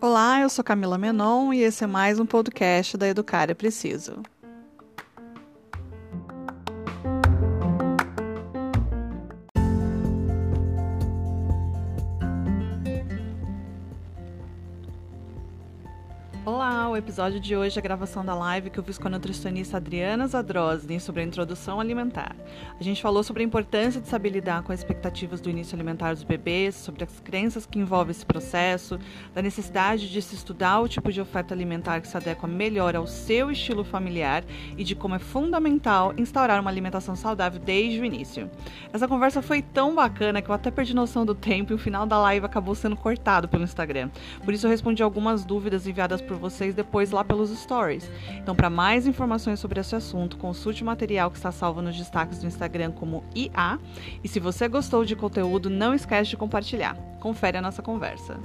Olá, eu sou Camila Menon e esse é mais um podcast da Educar é Preciso. Episódio de hoje a gravação da live que eu fiz com a nutricionista Adriana Zadrosny sobre a introdução alimentar. A gente falou sobre a importância de saber lidar com as expectativas do início alimentar dos bebês, sobre as crenças que envolvem esse processo, da necessidade de se estudar o tipo de oferta alimentar que se adequa melhor ao seu estilo familiar e de como é fundamental instaurar uma alimentação saudável desde o início. Essa conversa foi tão bacana que eu até perdi noção do tempo e o final da live acabou sendo cortado pelo Instagram. Por isso eu respondi algumas dúvidas enviadas por vocês depois lá pelos stories. Então, para mais informações sobre esse assunto, consulte o material que está salvo nos destaques do Instagram como IA. E se você gostou de conteúdo, não esquece de compartilhar. Confere a nossa conversa.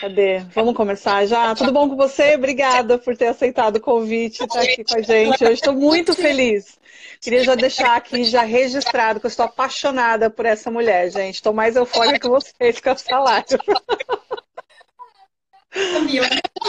Cadê? Vamos começar já? Tudo bom com você? Obrigada por ter aceitado o convite e estar aqui com a gente. Eu estou muito feliz. Queria já deixar aqui, já registrado, que eu estou apaixonada por essa mulher, gente. Estou mais eufórica que vocês com essa live.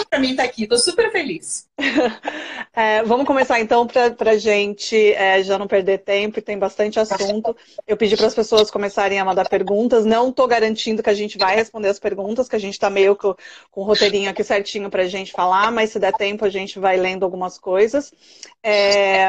Para mim estar tá aqui, estou super feliz. É, vamos começar então para a gente é, já não perder tempo, tem bastante assunto. Eu pedi para as pessoas começarem a mandar perguntas. Não estou garantindo que a gente vai responder as perguntas, que a gente está meio com, com o roteirinho aqui certinho para a gente falar, mas se der tempo a gente vai lendo algumas coisas. É,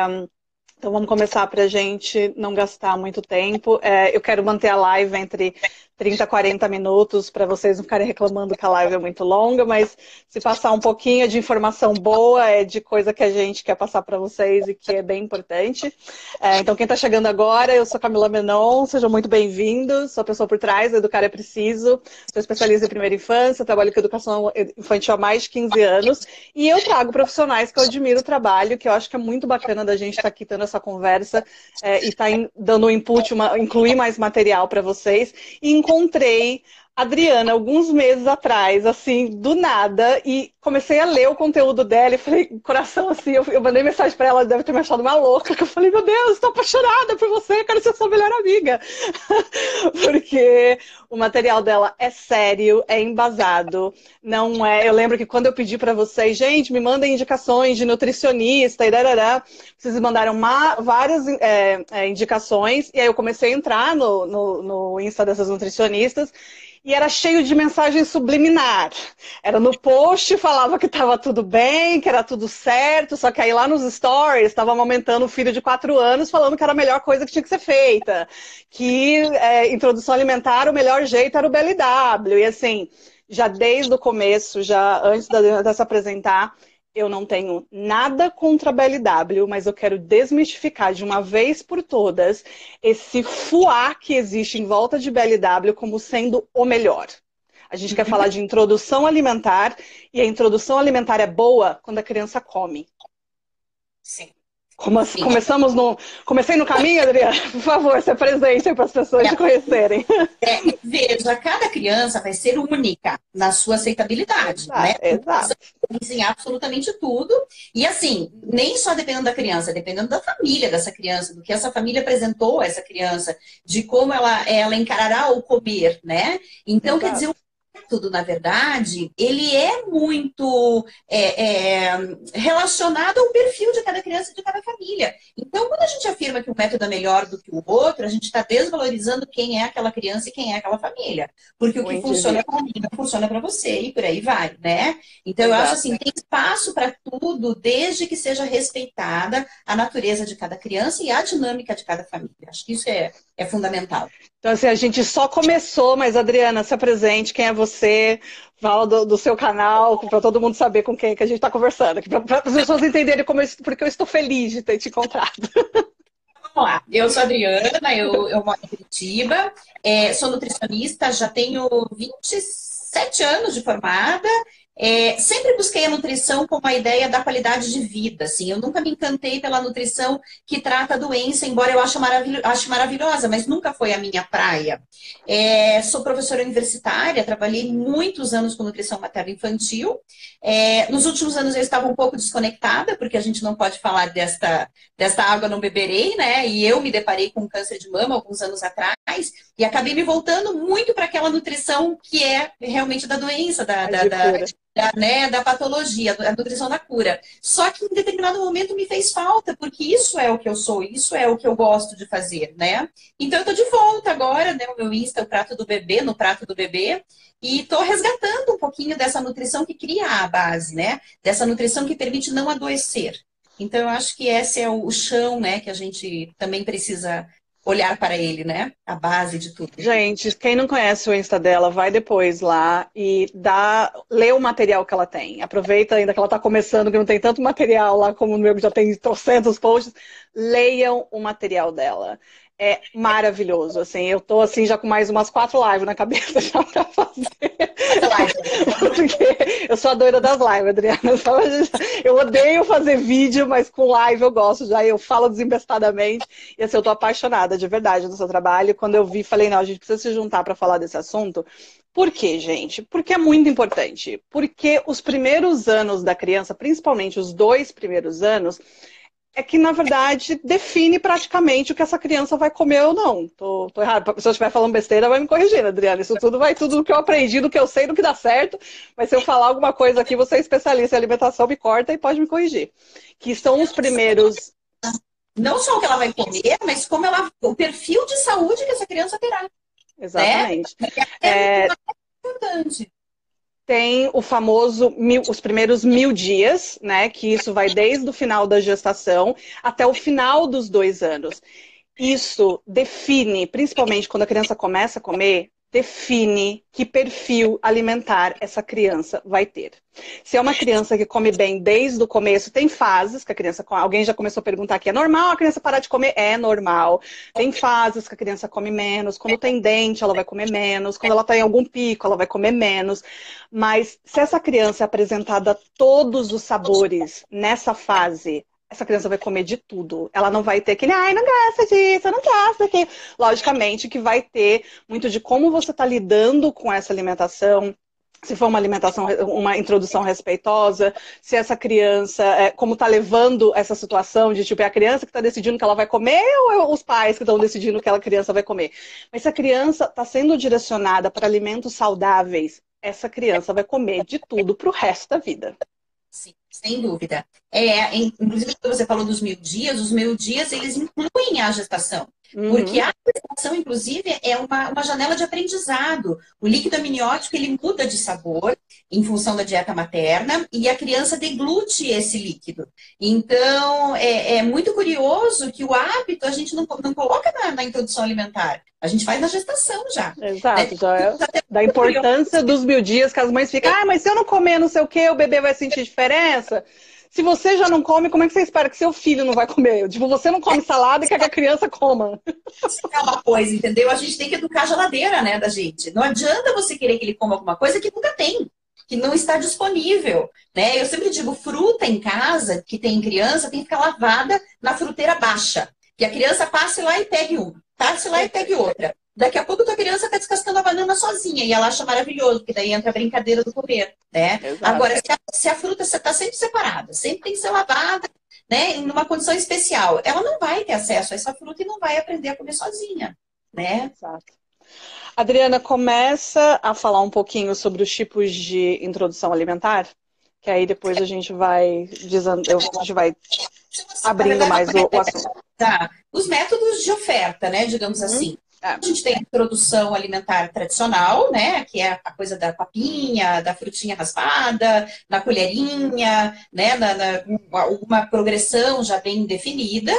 então vamos começar para a gente não gastar muito tempo. É, eu quero manter a live entre 30, 40 minutos para vocês não ficarem reclamando que a live é muito longa, mas se passar um pouquinho de informação boa, é de coisa que a gente quer passar para vocês e que é bem importante. É, então, quem está chegando agora, eu sou Camila Menon, sejam muito bem-vindos, sou a pessoa por trás Educar é Preciso, sou especialista em primeira infância, trabalho com educação infantil há mais de 15 anos e eu trago profissionais que eu admiro o trabalho, que eu acho que é muito bacana da gente estar tá aqui tendo essa conversa é, e estar tá dando um input, uma, incluir mais material para vocês. E encontrei Adriana alguns meses atrás, assim, do nada, e comecei a ler o conteúdo dela e falei, coração assim, eu, eu mandei mensagem para ela, deve ter me achado uma louca, que eu falei, meu Deus, estou apaixonada por você, quero ser sua melhor amiga. Porque o material dela é sério, é embasado, não é. Eu lembro que quando eu pedi para vocês, gente, me mandem indicações de nutricionista e darará, vocês mandaram uma, várias é, é, indicações, e aí eu comecei a entrar no, no, no Insta dessas nutricionistas e era cheio de mensagem subliminar. Era no post, falava que estava tudo bem, que era tudo certo, só que aí lá nos stories estava amamentando o filho de quatro anos, falando que era a melhor coisa que tinha que ser feita, que é, introdução alimentar, o melhor jeito era o BLW. E assim, já desde o começo, já antes de se apresentar, eu não tenho nada contra a BLW, mas eu quero desmistificar de uma vez por todas esse fuá que existe em volta de BLW como sendo o melhor. A gente quer falar de introdução alimentar e a introdução alimentar é boa quando a criança come. Sim. Como, começamos no. Comecei no caminho, Adriana? Por favor, se apresente para as pessoas é. te conhecerem. É, veja, cada criança vai ser única na sua aceitabilidade, exato, né? Exato. Ensinar absolutamente tudo. E assim, nem só dependendo da criança, dependendo da família dessa criança, do que essa família apresentou a essa criança, de como ela, ela encarará o comer, né? Então, exato. quer dizer, método, na verdade, ele é muito é, é, relacionado ao perfil de cada criança e de cada família. Então, quando a gente afirma que um método é melhor do que o outro, a gente está desvalorizando quem é aquela criança e quem é aquela família. Porque muito o que funciona para mim não funciona para você e por aí vai, né? Então, eu acho assim, tem espaço para tudo, desde que seja respeitada a natureza de cada criança e a dinâmica de cada família. Acho que isso é, é fundamental. Então, assim, a gente só começou, mas Adriana, se apresente, quem é você, fala do, do seu canal, para todo mundo saber com quem que a gente está conversando, para as pessoas entenderem como eu, porque eu estou feliz de ter te encontrado. Vamos lá, eu sou Adriana, eu, eu moro em Curitiba, é, sou nutricionista, já tenho 27 anos de formada, É, sempre busquei a nutrição como a ideia da qualidade de vida, assim. Eu nunca me encantei pela nutrição que trata a doença, embora eu ache, maravil ache maravilhosa, mas nunca foi a minha praia. É, sou professora universitária, trabalhei muitos anos com nutrição materno-infantil. É, nos últimos anos eu estava um pouco desconectada, porque a gente não pode falar desta, desta água não beberei, né? E eu me deparei com câncer de mama alguns anos atrás e acabei me voltando muito para aquela nutrição que é realmente da doença, da, da, da, né, da patologia, da nutrição da cura. Só que em determinado momento me fez falta, porque isso é o que eu sou, isso é o que eu gosto de fazer, né? Então eu tô de volta agora, né? O meu Insta, o prato do bebê, no prato do bebê, e tô resgatando um pouquinho dessa nutrição que cria a base, né? Dessa nutrição que permite não adoecer. Então eu acho que esse é o chão, né, que a gente também precisa olhar para ele, né? A base de tudo. Gente, quem não conhece o Insta dela, vai depois lá e dá, lê o material que ela tem. Aproveita ainda que ela está começando, que não tem tanto material lá como o meu, que já tem trocentos posts. Leiam o material dela é maravilhoso, assim, eu tô assim já com mais umas quatro lives na cabeça já pra fazer. Porque eu sou a doida das lives, Adriana. Eu odeio fazer vídeo, mas com live eu gosto já, eu falo desembestadamente. E assim, eu tô apaixonada de verdade no seu trabalho. Quando eu vi, falei, não, a gente precisa se juntar para falar desse assunto. Por quê, gente? Porque é muito importante. Porque os primeiros anos da criança, principalmente os dois primeiros anos, é que, na verdade, define praticamente o que essa criança vai comer ou não. Tô, tô errado. Se eu estiver falando besteira, vai me corrigir, Adriana. Isso tudo vai tudo do que eu aprendi, do que eu sei, do que dá certo. Mas se eu falar alguma coisa aqui, você é especialista em alimentação, me corta e pode me corrigir. Que são os primeiros. Não só o que ela vai comer, mas como ela, o perfil de saúde que essa criança terá. Exatamente. Né? É, é, é importante tem o famoso mil, os primeiros mil dias, né? Que isso vai desde o final da gestação até o final dos dois anos. Isso define, principalmente quando a criança começa a comer, define que perfil alimentar essa criança vai ter. Se é uma criança que come bem desde o começo, tem fases que a criança alguém já começou a perguntar aqui, é normal a criança parar de comer? É normal. Tem fases que a criança come menos, quando tem dente, ela vai comer menos, quando ela está em algum pico, ela vai comer menos. Mas se essa criança é apresentada todos os sabores nessa fase, essa criança vai comer de tudo. Ela não vai ter aquele, ai, não gosta disso, eu não gosto daquilo. Logicamente que vai ter muito de como você está lidando com essa alimentação, se for uma alimentação, uma introdução respeitosa, se essa criança, é, como está levando essa situação de tipo, é a criança que está decidindo que ela vai comer ou é os pais que estão decidindo que aquela criança vai comer. Mas se a criança está sendo direcionada para alimentos saudáveis, essa criança vai comer de tudo para o resto da vida. Sim, sem dúvida. É, inclusive, quando você falou dos mil dias, os mil dias, eles incluem a gestação. Uhum. Porque a gestação, inclusive, é uma, uma janela de aprendizado. O líquido amniótico, ele muda de sabor em função da dieta materna e a criança deglute esse líquido. Então, é, é muito curioso que o hábito a gente não, não coloca na, na introdução alimentar. A gente faz na gestação já. Exato, né? já é da importância dos mil dias que as mães ficam, ah, mas se eu não comer não sei o que, o bebê vai sentir diferença. Se você já não come, como é que você espera que seu filho não vai comer? Tipo, você não come salada e quer que a criança coma. É uma coisa, entendeu? A gente tem que educar a geladeira, né, da gente. Não adianta você querer que ele coma alguma coisa que nunca tem, que não está disponível, né? Eu sempre digo, fruta em casa, que tem criança, tem que ficar lavada na fruteira baixa. Que a criança passe lá e pegue uma, passe lá e pegue outra. Daqui a pouco a tua criança está descascando a banana sozinha e ela acha maravilhoso, porque daí entra a brincadeira do comer, né? Exato. Agora, se a, se a fruta está sempre separada, sempre tem que ser lavada, né? Em uma condição especial, ela não vai ter acesso a essa fruta e não vai aprender a comer sozinha, né? Exato. Adriana, começa a falar um pouquinho sobre os tipos de introdução alimentar, que aí depois a gente vai dizendo, a gente vai abrindo mais o, o assunto. Tá. Os métodos de oferta, né? Digamos uhum. assim. A gente tem a introdução alimentar tradicional, né? Que é a coisa da papinha, da frutinha raspada, na colherinha, né? Na, na, uma progressão já bem definida.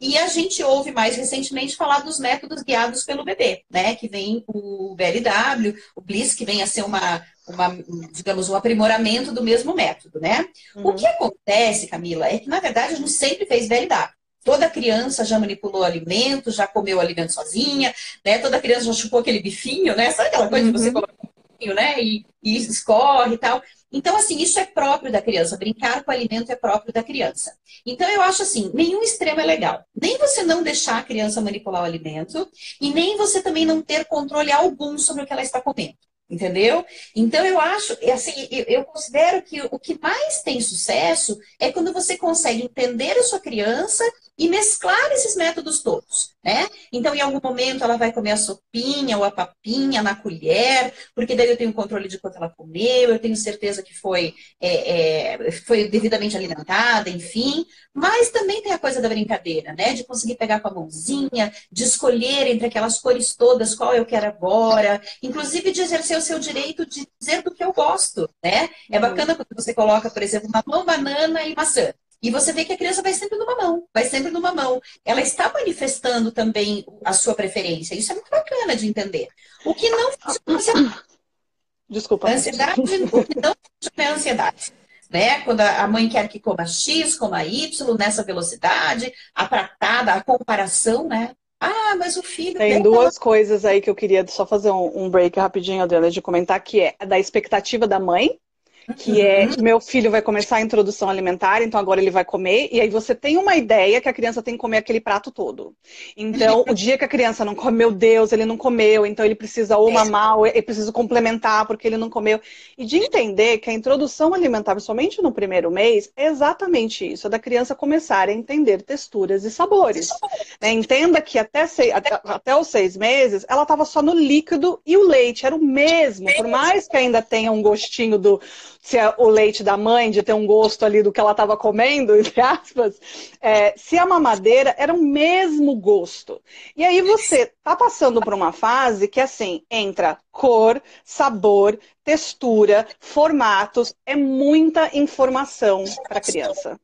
E a gente ouve mais recentemente falar dos métodos guiados pelo bebê, né? Que vem o BLW, o Bliss, que vem a ser uma, uma, digamos, um aprimoramento do mesmo método, né? Uhum. O que acontece, Camila, é que, na verdade, a gente sempre fez BLW. Toda criança já manipulou alimento, já comeu alimento sozinha, né? Toda criança já chupou aquele bifinho, né? Sabe aquela coisa uhum. de você colocar um bifinho, né? E, e escorre e tal. Então, assim, isso é próprio da criança. Brincar com o alimento é próprio da criança. Então, eu acho assim, nenhum extremo é legal. Nem você não deixar a criança manipular o alimento e nem você também não ter controle algum sobre o que ela está comendo. Entendeu? Então eu acho, assim, eu considero que o que mais tem sucesso é quando você consegue entender a sua criança e mesclar esses métodos todos, né? Então, em algum momento, ela vai comer a sopinha ou a papinha na colher, porque daí eu tenho controle de quanto ela comeu, eu tenho certeza que foi, é, é, foi devidamente alimentada, enfim. Mas também tem a coisa da brincadeira, né? De conseguir pegar com a mãozinha, de escolher entre aquelas cores todas qual eu quero agora, inclusive de exercer o seu direito de dizer do que eu gosto, né? É uhum. bacana quando você coloca, por exemplo, mamão, banana e maçã. E você vê que a criança vai sempre numa mão, vai sempre numa mão. Ela está manifestando também a sua preferência. Isso é muito bacana de entender. O que não funciona. Desculpa. A ansiedade, o que não funciona é a ansiedade. Né? Quando a mãe quer que coma X, coma Y, nessa velocidade, a pratada, a comparação, né? Ah, mas o filho. Tem duas coisas aí que eu queria só fazer um, um break rapidinho, Adriana, de comentar, que é da expectativa da mãe, que é uhum. meu filho vai começar a introdução alimentar, então agora ele vai comer, e aí você tem uma ideia que a criança tem que comer aquele prato todo. Então, o dia que a criança não come, meu Deus, ele não comeu, então ele precisa ou mamar, ou ele precisa complementar porque ele não comeu. E de entender que a introdução alimentar, principalmente no primeiro mês, é exatamente isso, é da criança começar a entender texturas e sabores. Né? Entenda que até, seis, até, até os seis meses, ela estava só no líquido e o leite era o mesmo, por mais que ainda tenha um gostinho do se é o leite da mãe, de ter um gosto ali do que ela estava comendo, entre aspas, é, se a mamadeira era o mesmo gosto. E aí você tá passando por uma fase que, assim, entra cor, sabor, textura, formatos, é muita informação para a criança.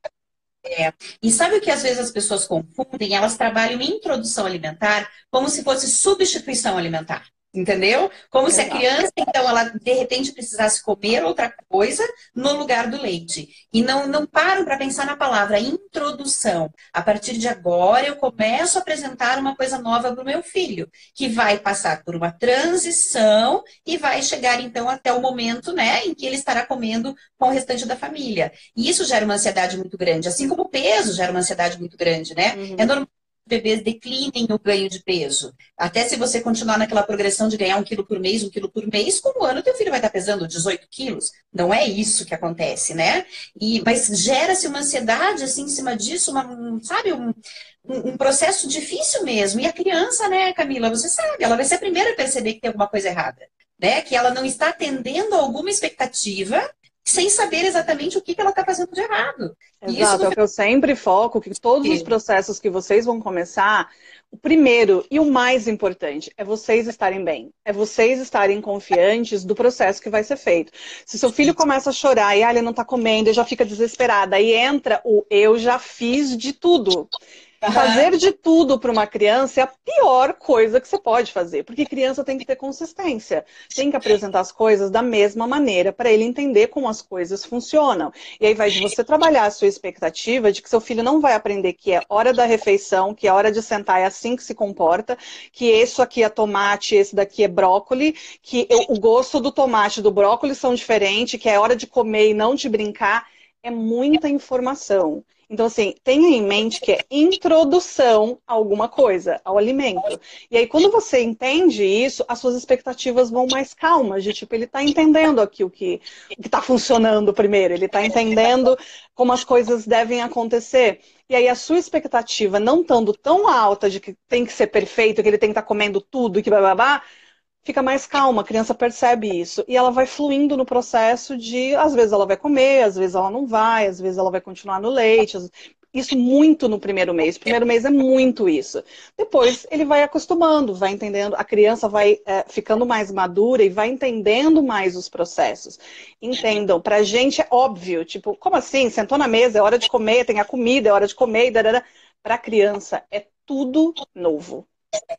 É. E sabe o que às vezes as pessoas confundem? Elas trabalham em introdução alimentar como se fosse substituição alimentar. Entendeu? Como se a criança, então, ela de repente precisasse comer outra coisa no lugar do leite. E não, não param para pensar na palavra introdução. A partir de agora, eu começo a apresentar uma coisa nova para o meu filho, que vai passar por uma transição e vai chegar, então, até o momento né, em que ele estará comendo com o restante da família. E isso gera uma ansiedade muito grande, assim como o peso gera uma ansiedade muito grande, né? Uhum. É normal bebês declinem o ganho de peso. Até se você continuar naquela progressão de ganhar um quilo por mês, um quilo por mês, com o ano teu filho vai estar pesando 18 quilos. Não é isso que acontece, né? E, mas gera-se uma ansiedade assim em cima disso, uma, sabe, um, um, processo difícil mesmo. E a criança, né, Camila, você sabe, ela vai ser a primeira a perceber que tem alguma coisa errada. Né? Que ela não está atendendo a alguma expectativa sem saber exatamente o que, que ela está fazendo de errado. Exato, é o que eu sempre foco, que todos os processos que vocês vão começar, o primeiro e o mais importante é vocês estarem bem, é vocês estarem confiantes do processo que vai ser feito. Se seu filho começa a chorar e ah, ele não está comendo, e já fica desesperada, aí entra o eu já fiz de tudo. Fazer de tudo para uma criança é a pior coisa que você pode fazer, porque criança tem que ter consistência, tem que apresentar as coisas da mesma maneira para ele entender como as coisas funcionam. E aí vai de você trabalhar a sua expectativa de que seu filho não vai aprender que é hora da refeição, que é hora de sentar, é assim que se comporta, que isso aqui é tomate, esse daqui é brócolis, que o gosto do tomate e do brócolis são diferentes, que é hora de comer e não de brincar. É muita informação. Então, assim, tenha em mente que é introdução a alguma coisa, ao alimento. E aí, quando você entende isso, as suas expectativas vão mais calmas, de tipo, ele está entendendo aqui o que está funcionando primeiro, ele está entendendo como as coisas devem acontecer. E aí, a sua expectativa não estando tão alta de que tem que ser perfeito, que ele tem que estar tá comendo tudo e que blá, fica mais calma, a criança percebe isso. E ela vai fluindo no processo de, às vezes ela vai comer, às vezes ela não vai, às vezes ela vai continuar no leite. Isso muito no primeiro mês. Primeiro mês é muito isso. Depois ele vai acostumando, vai entendendo, a criança vai é, ficando mais madura e vai entendendo mais os processos. Entendam, pra gente é óbvio, tipo, como assim? Sentou na mesa, é hora de comer, tem a comida, é hora de comer, e Para a criança é tudo novo.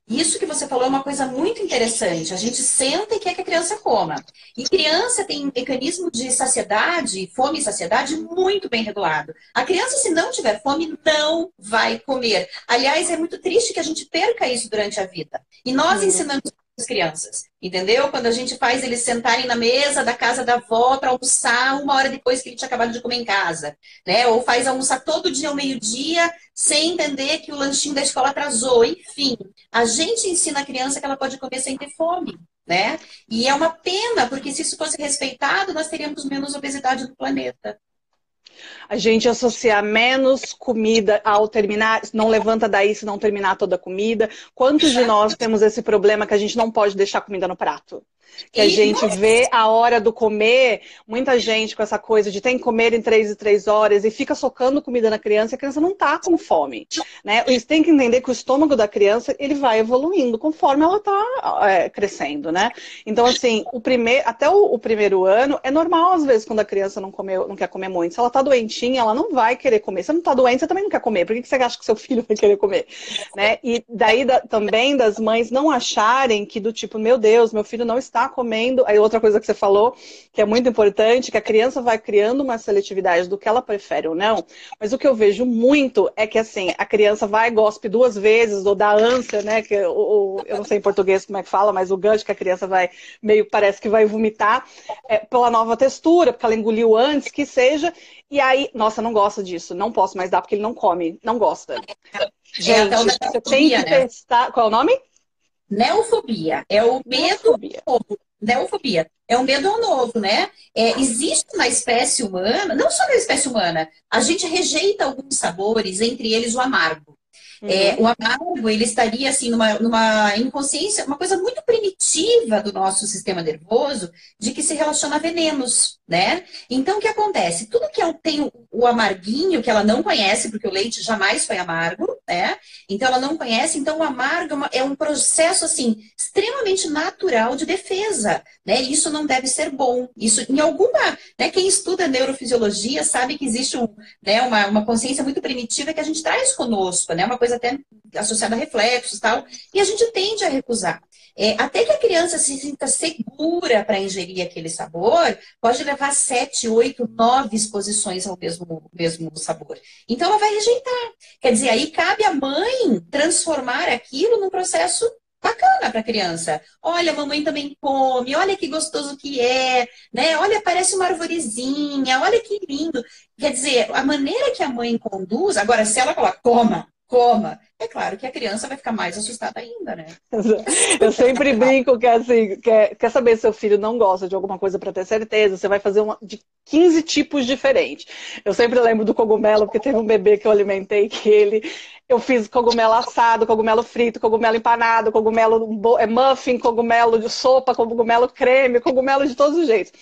Isso que você falou é uma coisa muito interessante. A gente senta e quer que a criança coma. E criança tem um mecanismo de saciedade, fome e saciedade muito bem regulado. A criança, se não tiver fome, não vai comer. Aliás, é muito triste que a gente perca isso durante a vida. E nós uhum. ensinamos as crianças. Entendeu? Quando a gente faz eles sentarem na mesa da casa da avó para almoçar uma hora depois que ele tinha acabado de comer em casa, né? Ou faz almoçar todo dia ao meio-dia sem entender que o lanchinho da escola atrasou. Enfim, a gente ensina a criança que ela pode comer sem ter fome, né? E é uma pena, porque se isso fosse respeitado, nós teríamos menos obesidade no planeta a gente associar menos comida ao terminar, não levanta daí se não terminar toda a comida. Quantos de nós temos esse problema que a gente não pode deixar comida no prato? Que a gente vê a hora do comer, muita gente com essa coisa de tem que comer em três e três horas e fica socando comida na criança e a criança não está com fome. Né? Eles têm que entender que o estômago da criança ele vai evoluindo conforme ela está é, crescendo, né? Então, assim, o primeiro, até o, o, primeiro ano é normal, às vezes, quando a criança não, comeu, não quer comer muito. Se ela está doentinha, ela não vai querer comer. Se você não está doente, você também não quer comer. Por que você acha que seu filho vai querer comer? Né? E daí da, também das mães não acharem que do tipo, meu Deus, meu filho não está comendo. Aí outra coisa que você falou, que é muito importante, que a criança vai criando uma seletividade do que ela prefere ou não. Mas o que eu vejo muito é que assim, a criança vai gospe duas vezes, ou dá ânsia, né? Que o, eu não sei em português como é que fala, mas o gancho que a criança vai meio parece que vai vomitar é, pela nova textura, porque ela engoliu antes, que seja. E aí, nossa, não gosta disso, não posso mais dar porque ele não come, não gosta. É, Gente, é você tem que né? testar. Qual é o nome? Neofobia. É o medo novo. Neofobia. É um medo ao novo, né? É, existe na espécie humana, não só na espécie humana, a gente rejeita alguns sabores, entre eles o amargo. É, uhum. É, o amargo, ele estaria assim numa, numa inconsciência, uma coisa muito primitiva do nosso sistema nervoso, de que se relaciona a venenos, né? Então, o que acontece? Tudo que tem o, amarguinho, que ela não conhece, porque o leite jamais foi amargo, né? Então, ela não conhece. Então, o amargo é, é um processo, assim, extremamente natural de defesa, né? Isso não deve ser bom. Isso, em alguma, né? Quem estuda neurofisiologia sabe que existe um, né, uma, uma consciência muito primitiva que a gente traz conosco, né? Uma coisa até associada a reflexos e tal, e a gente tende a recusar. É, até que a criança se sinta segura para ingerir aquele sabor, pode levar sete, oito, nove exposições ao mesmo, mesmo sabor. Então ela vai rejeitar. Quer dizer, aí cabe à mãe transformar aquilo num processo bacana para a criança. Olha, a mamãe também come, olha que gostoso que é, né? Olha, parece uma arvorezinha, olha que lindo. Quer dizer, a maneira que a mãe conduz, agora se ela coloca, toma, coma. É claro que a criança vai ficar mais assustada ainda, né? Eu sempre brinco que assim, quer, quer saber se seu filho não gosta de alguma coisa para ter certeza, você vai fazer uma de 15 tipos diferentes. Eu sempre lembro do cogumelo, porque teve um bebê que eu alimentei que ele eu fiz cogumelo assado, cogumelo frito, cogumelo empanado, cogumelo é, muffin, cogumelo de sopa, cogumelo creme, cogumelo de todos os jeitos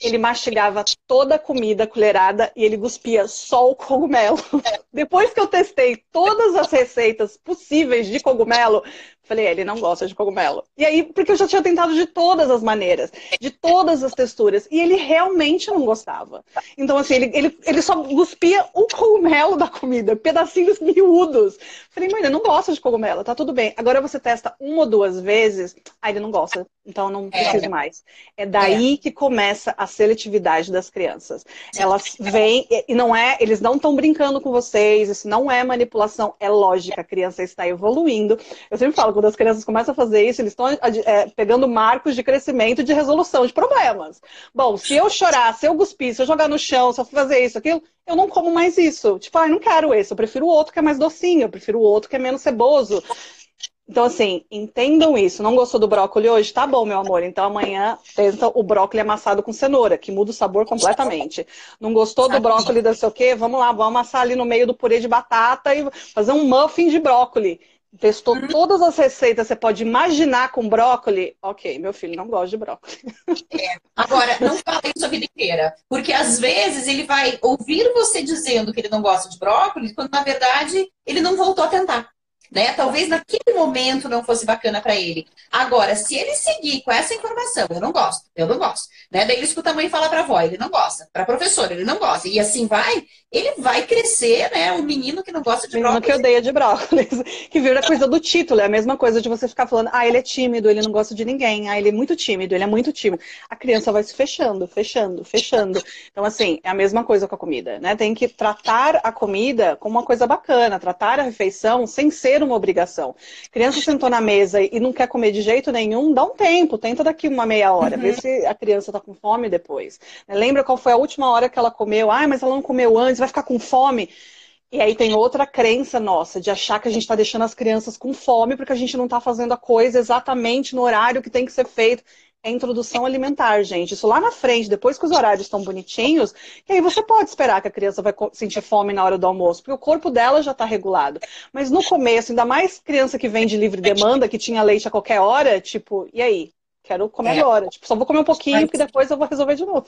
ele mastigava toda a comida colherada e ele cuspia só o cogumelo. Depois que eu testei todas as receitas possíveis de cogumelo, Falei, é, ele não gosta de cogumelo. E aí, porque eu já tinha tentado de todas as maneiras, de todas as texturas, e ele realmente não gostava. Então, assim, ele, ele, ele só cuspia o cogumelo da comida, pedacinhos miúdos. Falei, mãe, ele não gosta de cogumelo, tá tudo bem. Agora você testa uma ou duas vezes, aí ele não gosta, então não é. mais. É daí é. que começa a seletividade das crianças. Elas vêm, e não é, eles não estão brincando com vocês, isso não é manipulação, é lógica, a criança está evoluindo. Eu sempre falo, quando as crianças começam a fazer isso, eles estão é, pegando marcos de crescimento e de resolução de problemas. Bom, se eu chorar, se eu cuspir, se eu jogar no chão, se eu fazer isso, aquilo, eu não como mais isso. Tipo, ah, não quero esse, eu prefiro o outro que é mais docinho, eu prefiro o outro que é menos ceboso. Então, assim, entendam isso. Não gostou do brócolis hoje? Tá bom, meu amor. Então, amanhã tenta o brócolis amassado com cenoura, que muda o sabor completamente. Não gostou do brócolis, não sei o quê? Vamos lá, vamos amassar ali no meio do purê de batata e fazer um muffin de brócolis. Testou uhum. todas as receitas você pode imaginar com brócolis. Ok, meu filho não gosta de brócolis. É. Agora, não fala isso a vida inteira. Porque às vezes ele vai ouvir você dizendo que ele não gosta de brócolis, quando na verdade ele não voltou a tentar. Né? Talvez naquele momento não fosse bacana para ele. Agora, se ele seguir com essa informação, eu não gosto, eu não gosto, né? Daí ele escuta a mãe falar para a avó, ele não gosta, para a professora, ele não gosta, e assim vai, ele vai crescer, né? Um menino que não gosta de brócolis. que odeia de brócolis, que vira coisa do título, é a mesma coisa de você ficar falando, ah, ele é tímido, ele não gosta de ninguém, ah, ele é muito tímido, ele é muito tímido. A criança vai se fechando, fechando, fechando. Então, assim, é a mesma coisa com a comida, né? Tem que tratar a comida como uma coisa bacana, tratar a refeição sem ser ter uma obrigação. Criança sentou na mesa e não quer comer de jeito nenhum, dá um tempo, tenta daqui uma meia hora, uhum. vê se a criança está com fome depois. Lembra qual foi a última hora que ela comeu? Ah, mas ela não comeu antes, vai ficar com fome. E aí tem outra crença nossa de achar que a gente está deixando as crianças com fome porque a gente não está fazendo a coisa exatamente no horário que tem que ser feito é introdução alimentar, gente. Isso lá na frente, depois que os horários estão bonitinhos, que aí você pode esperar que a criança vai sentir fome na hora do almoço, porque o corpo dela já está regulado. Mas no começo, ainda mais criança que vem de livre demanda, que tinha leite a qualquer hora, tipo, e aí? Quero comer é. agora. Tipo, só vou comer um pouquinho, porque depois eu vou resolver de novo.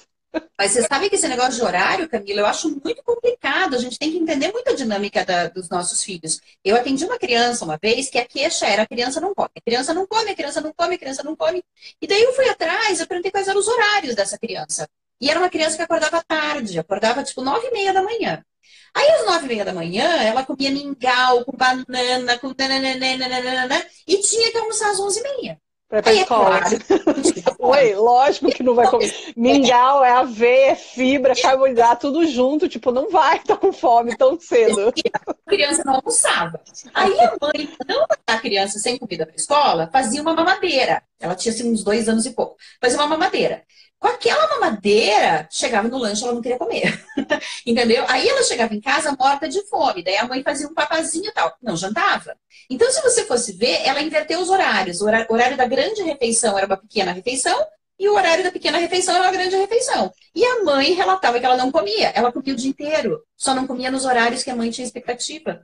Mas você sabe que esse negócio de horário, Camila, eu acho muito complicado. A gente tem que entender muito a dinâmica da, dos nossos filhos. Eu atendi uma criança uma vez que a queixa era a criança não come. A criança não come, a criança não come, a criança não come. E daí eu fui atrás, eu perguntei quais eram os horários dessa criança. E era uma criança que acordava tarde, acordava tipo nove e meia da manhã. Aí, às nove e meia da manhã, ela comia mingau com banana, com nananana, e tinha que almoçar às onze e meia. Pra pra escola. Oi, lógico que não vai comer. Mingau é aveia, é fibra, carboidrato, tudo junto. Tipo, não vai estar com fome tão cedo. A criança não almoçava. Aí a mãe, não mandar a criança sem comida para escola, fazia uma mamadeira. Ela tinha assim, uns dois anos e pouco. Fazia uma mamadeira. Com aquela mamadeira, chegava no lanche, ela não queria comer. Entendeu? Aí ela chegava em casa morta de fome. Daí a mãe fazia um papazinho e tal. Não jantava. Então, se você fosse ver, ela inverteu os horários. O horário da grande refeição era uma pequena refeição e o horário da pequena refeição era uma grande refeição. E a mãe relatava que ela não comia. Ela comia o dia inteiro. Só não comia nos horários que a mãe tinha expectativa.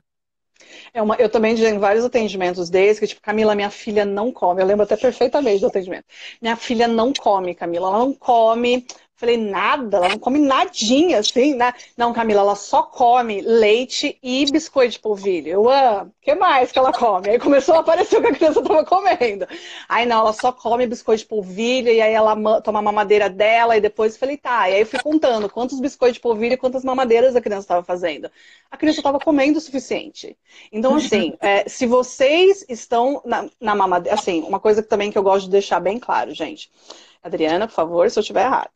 É uma, eu também tenho vários atendimentos desses, que tipo, Camila, minha filha não come. Eu lembro até perfeitamente do atendimento. Minha filha não come, Camila, ela não come Falei, nada, ela não come nadinha, assim, né? Não, Camila, ela só come leite e biscoito de polvilho. Eu, ah, o que mais que ela come? Aí começou a aparecer o que a criança estava comendo. Aí não, ela só come biscoito de polvilho, e aí ela toma a mamadeira dela, e depois eu falei, tá. E aí eu fui contando quantos biscoitos de polvilho e quantas mamadeiras a criança estava fazendo. A criança estava comendo o suficiente. Então, assim, é, se vocês estão na, na mamadeira, assim, uma coisa também que eu gosto de deixar bem claro, gente. Adriana, por favor, se eu estiver errado.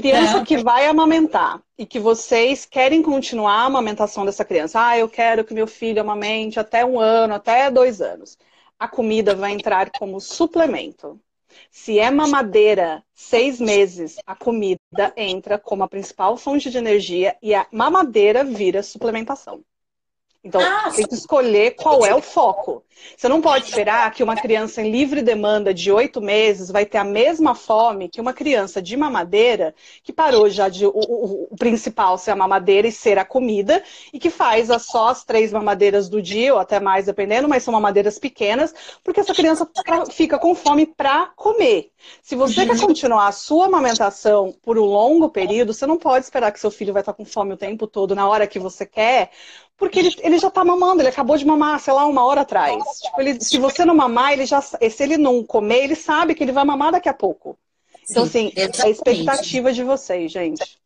Criança é. que vai amamentar e que vocês querem continuar a amamentação dessa criança. Ah, eu quero que meu filho amamente até um ano, até dois anos. A comida vai entrar como suplemento. Se é mamadeira, seis meses, a comida entra como a principal fonte de energia e a mamadeira vira suplementação. Então, ah, tem que escolher qual é o foco. Você não pode esperar que uma criança em livre demanda de oito meses vai ter a mesma fome que uma criança de mamadeira, que parou já de o, o, o, principal ser a mamadeira e ser a comida, e que faz as, só as três mamadeiras do dia, ou até mais, dependendo, mas são mamadeiras pequenas, porque essa criança fica com fome para comer. Se você quer continuar a sua amamentação por um longo período, você não pode esperar que seu filho vai estar com fome o tempo todo na hora que você quer, porque ele, ele já tá mamando, ele acabou de mamar, sei lá, uma hora atrás. Tipo, ele, se você não mamar, ele já. Se ele não comer, ele sabe que ele vai mamar daqui a pouco. Então, assim, é a expectativa de vocês, gente.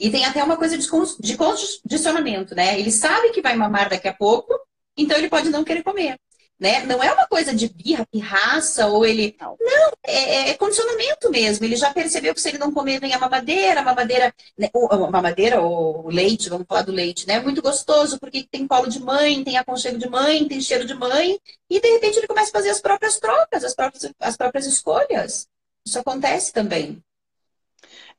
E tem até uma coisa de, de condicionamento, né? Ele sabe que vai mamar daqui a pouco, então ele pode não querer comer. Né? Não é uma coisa de birra, pirraça, ou ele. Não, é, é, é, condicionamento mesmo. Ele já percebeu que se ele não comer, vem a mamadeira, a mamadeira, né? ou, a mamadeira ou o leite, vamos falar do leite, né? É muito gostoso, porque tem colo de mãe, tem aconchego de mãe, tem cheiro de mãe, e de repente ele começa a fazer as próprias trocas, as próprias, as próprias escolhas. Isso acontece também.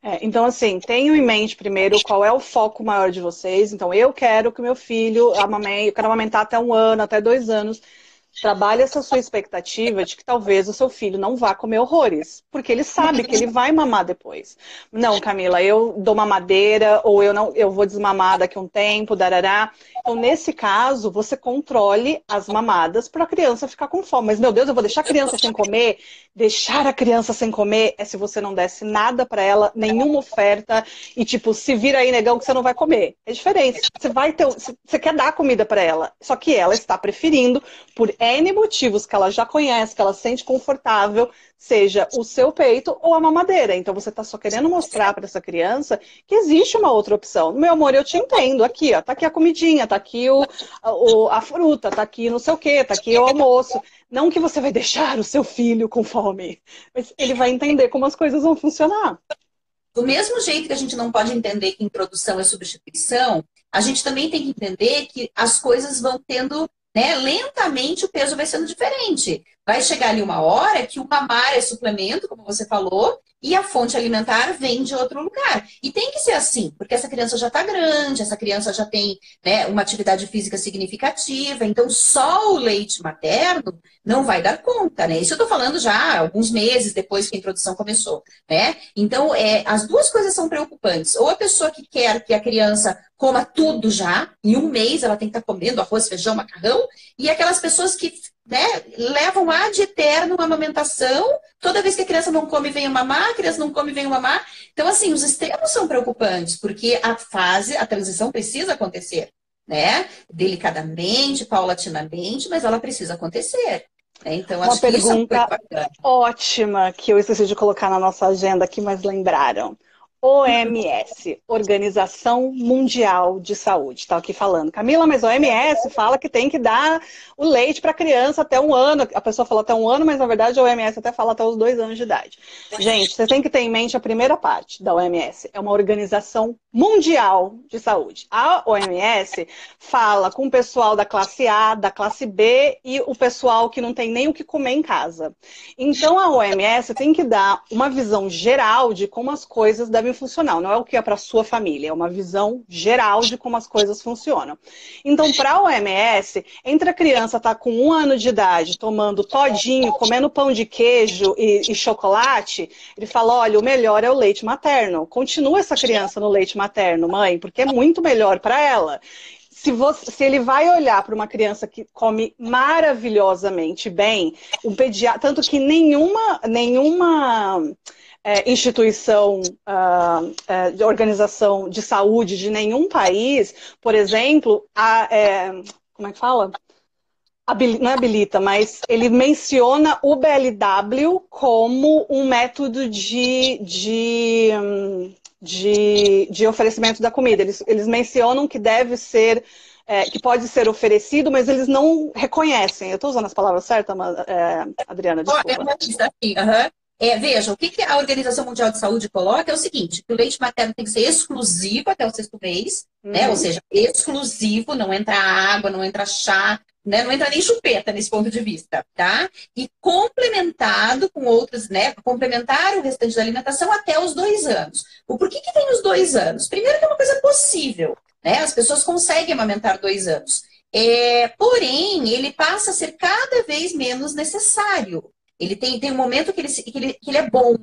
É, então, assim, tenham em mente primeiro qual é o foco maior de vocês. Então, eu quero que meu filho amamente, eu quero amamentar até um ano, até dois anos. Trabalhe essa sua expectativa de que talvez o seu filho não vá comer horrores, porque ele sabe que ele vai mamar depois. Não, Camila, eu dou mamadeira ou eu não, eu vou desmamar daqui a um tempo, darará. Então, nesse caso, você controle as mamadas para a criança ficar com fome. Mas, meu Deus, eu vou deixar a criança sem comer? Deixar a criança sem comer é se você não desse nada para ela, nenhuma oferta e tipo, se vira aí, negão, que você não vai comer. É diferente. Você vai ter, você quer dar comida para ela, só que ela está preferindo por N motivos que ela já conhece, que ela sente confortável, seja o seu peito ou a mamadeira. Então você está só querendo mostrar para essa criança que existe uma outra opção. Meu amor, eu te entendo. Aqui, ó, tá aqui a comidinha, tá aqui o, o a fruta, tá aqui não sei o quê, tá aqui o almoço. Não que você vai deixar o seu filho com fome, mas ele vai entender como as coisas vão funcionar. Do mesmo jeito que a gente não pode entender que introdução é substituição, a gente também tem que entender que as coisas vão tendo né, lentamente o peso vai sendo diferente. Vai chegar ali uma hora que o mamar é suplemento, como você falou, e a fonte alimentar vem de outro lugar. E tem que ser assim, porque essa criança já está grande, essa criança já tem né, uma atividade física significativa, então só o leite materno não vai dar conta, né? Isso eu estou falando já alguns meses depois que a introdução começou, né? Então, é, as duas coisas são preocupantes. Ou a pessoa que quer que a criança coma tudo já, em um mês ela tem que estar tá comendo arroz, feijão, macarrão, e aquelas pessoas que né, levam ad eterno uma amamentação. Toda vez que a criança não come, vem mamar, a criança não come, vem mamar. Então, assim, os extremos são preocupantes, porque a fase, a transição precisa acontecer, né? Delicadamente, paulatinamente, mas ela precisa acontecer. Né? Então, Uma pergunta é ótima que eu esqueci de colocar na nossa agenda aqui, mas lembraram. OMS, Organização Mundial de Saúde. Está aqui falando. Camila, mas a OMS fala que tem que dar o leite para criança até um ano. A pessoa falou até um ano, mas na verdade a OMS até fala até os dois anos de idade. Gente, você tem que ter em mente a primeira parte da OMS. É uma organização mundial de saúde. A OMS fala com o pessoal da classe A, da classe B e o pessoal que não tem nem o que comer em casa. Então a OMS tem que dar uma visão geral de como as coisas devem funcionar. Não é o que é para sua família, é uma visão geral de como as coisas funcionam. Então, para a OMS, entre a criança estar tá com um ano de idade tomando todinho, comendo pão de queijo e, e chocolate, ele fala: olha, o melhor é o leite materno. Continua essa criança no leite materno, mãe, porque é muito melhor para ela. Se, você, se, ele vai olhar para uma criança que come maravilhosamente bem, o pediatra, tanto que nenhuma, nenhuma é, instituição uh, é, de organização de saúde de nenhum país, por exemplo, a, é, como é que fala? não é habilita, mas ele menciona o BLW como um método de, de, de, de oferecimento da comida. Eles, eles mencionam que deve ser é, que pode ser oferecido, mas eles não reconhecem. Eu estou usando as palavras certas, é, Adriana? Desculpa. É, uhum. É, veja, o que, que, a Organização Mundial de Saúde coloca é o seguinte, que o leite materno tem que ser exclusivo até o sexto mês, uhum. né? Ou seja, exclusivo, não entra água, não entra chá, né? Não entra nem chupeta nesse ponto de vista, tá? E complementado com outros, né? Complementar o restante da alimentação até os dois anos. O porquê que tem os dois anos? Primeiro que é uma coisa possível, né? As pessoas conseguem amamentar dois anos. É, porém, ele passa a ser cada vez menos necessário. Ele tem, tem um momento que ele, que, ele, que ele é bom,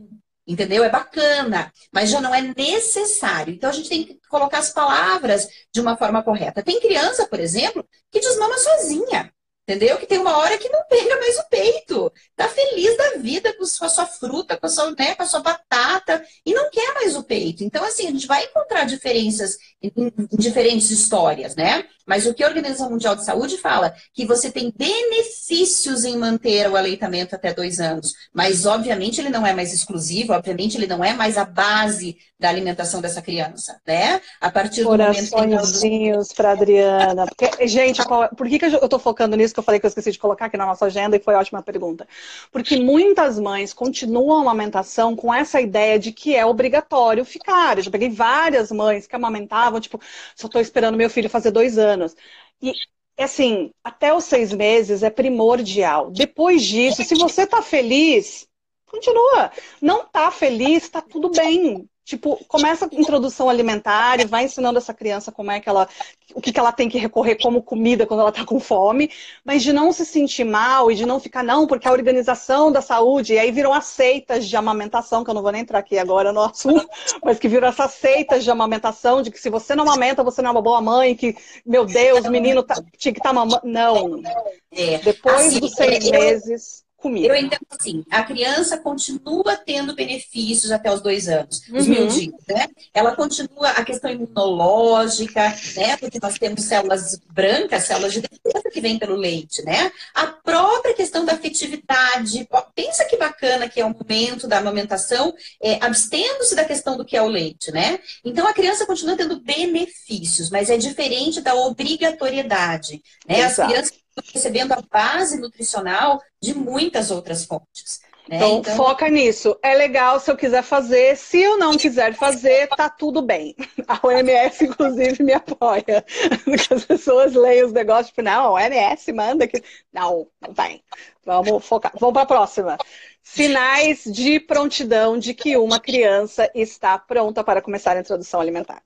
entendeu? É bacana, mas já não é necessário. Então a gente tem que colocar as palavras de uma forma correta. Tem criança, por exemplo, que desmama sozinha. Entendeu? Que tem uma hora que não pega mais o peito. Tá feliz da vida com a sua fruta, com a sua, né, com a sua batata e não quer mais o peito. Então, assim, a gente vai encontrar diferenças em, diferentes histórias, né? Mas o que a Organização Mundial de Saúde fala? Que você tem benefícios em manter o aleitamento até dois anos. Mas, obviamente, ele não é mais exclusivo, obviamente, ele não é mais a base da alimentação dessa criança, né? A partir do momento que. para Adriana. Porque, gente, por que, que eu estou focando nisso eu falei que eu esqueci de colocar aqui na nossa agenda e foi ótima pergunta? Porque muitas mães continuam a amamentação com essa ideia de que é obrigatório ficar. Eu já peguei várias mães que amamentavam, tipo, só estou esperando meu filho fazer dois anos. E assim, até os seis meses é primordial. Depois disso, se você tá feliz, continua. Não tá feliz, tá tudo bem. Tipo, começa a introdução alimentar e vai ensinando essa criança como é que ela, o que, que ela tem que recorrer como comida quando ela está com fome, mas de não se sentir mal e de não ficar, não, porque a organização da saúde, e aí viram as seitas de amamentação, que eu não vou nem entrar aqui agora no assunto, mas que viram essas seitas de amamentação, de que se você não amamenta, você não é uma boa mãe, que, meu Deus, o menino tá, tinha que estar tá mamando. Não. É. Depois assim, dos seis meses comida. Eu entendo assim, a criança continua tendo benefícios até os dois anos, os uhum. miudinhos, né? Ela continua a questão imunológica, né? Porque nós temos células brancas, células de defesa que vêm pelo leite, né? A própria questão da afetividade. Pensa que bacana que é o momento da amamentação, é, abstendo-se da questão do que é o leite, né? Então a criança continua tendo benefícios, mas é diferente da obrigatoriedade. Né? As crianças recebendo a base nutricional de muitas outras fontes. Né? Então, então, foca nisso. É legal se eu quiser fazer. Se eu não quiser fazer, tá tudo bem. A OMS, inclusive, me apoia. Porque as pessoas leem os negócios, tipo, não, a OMS manda que. Não, não vai. Vamos focar. Vamos para a próxima. Sinais de prontidão de que uma criança está pronta para começar a introdução alimentar.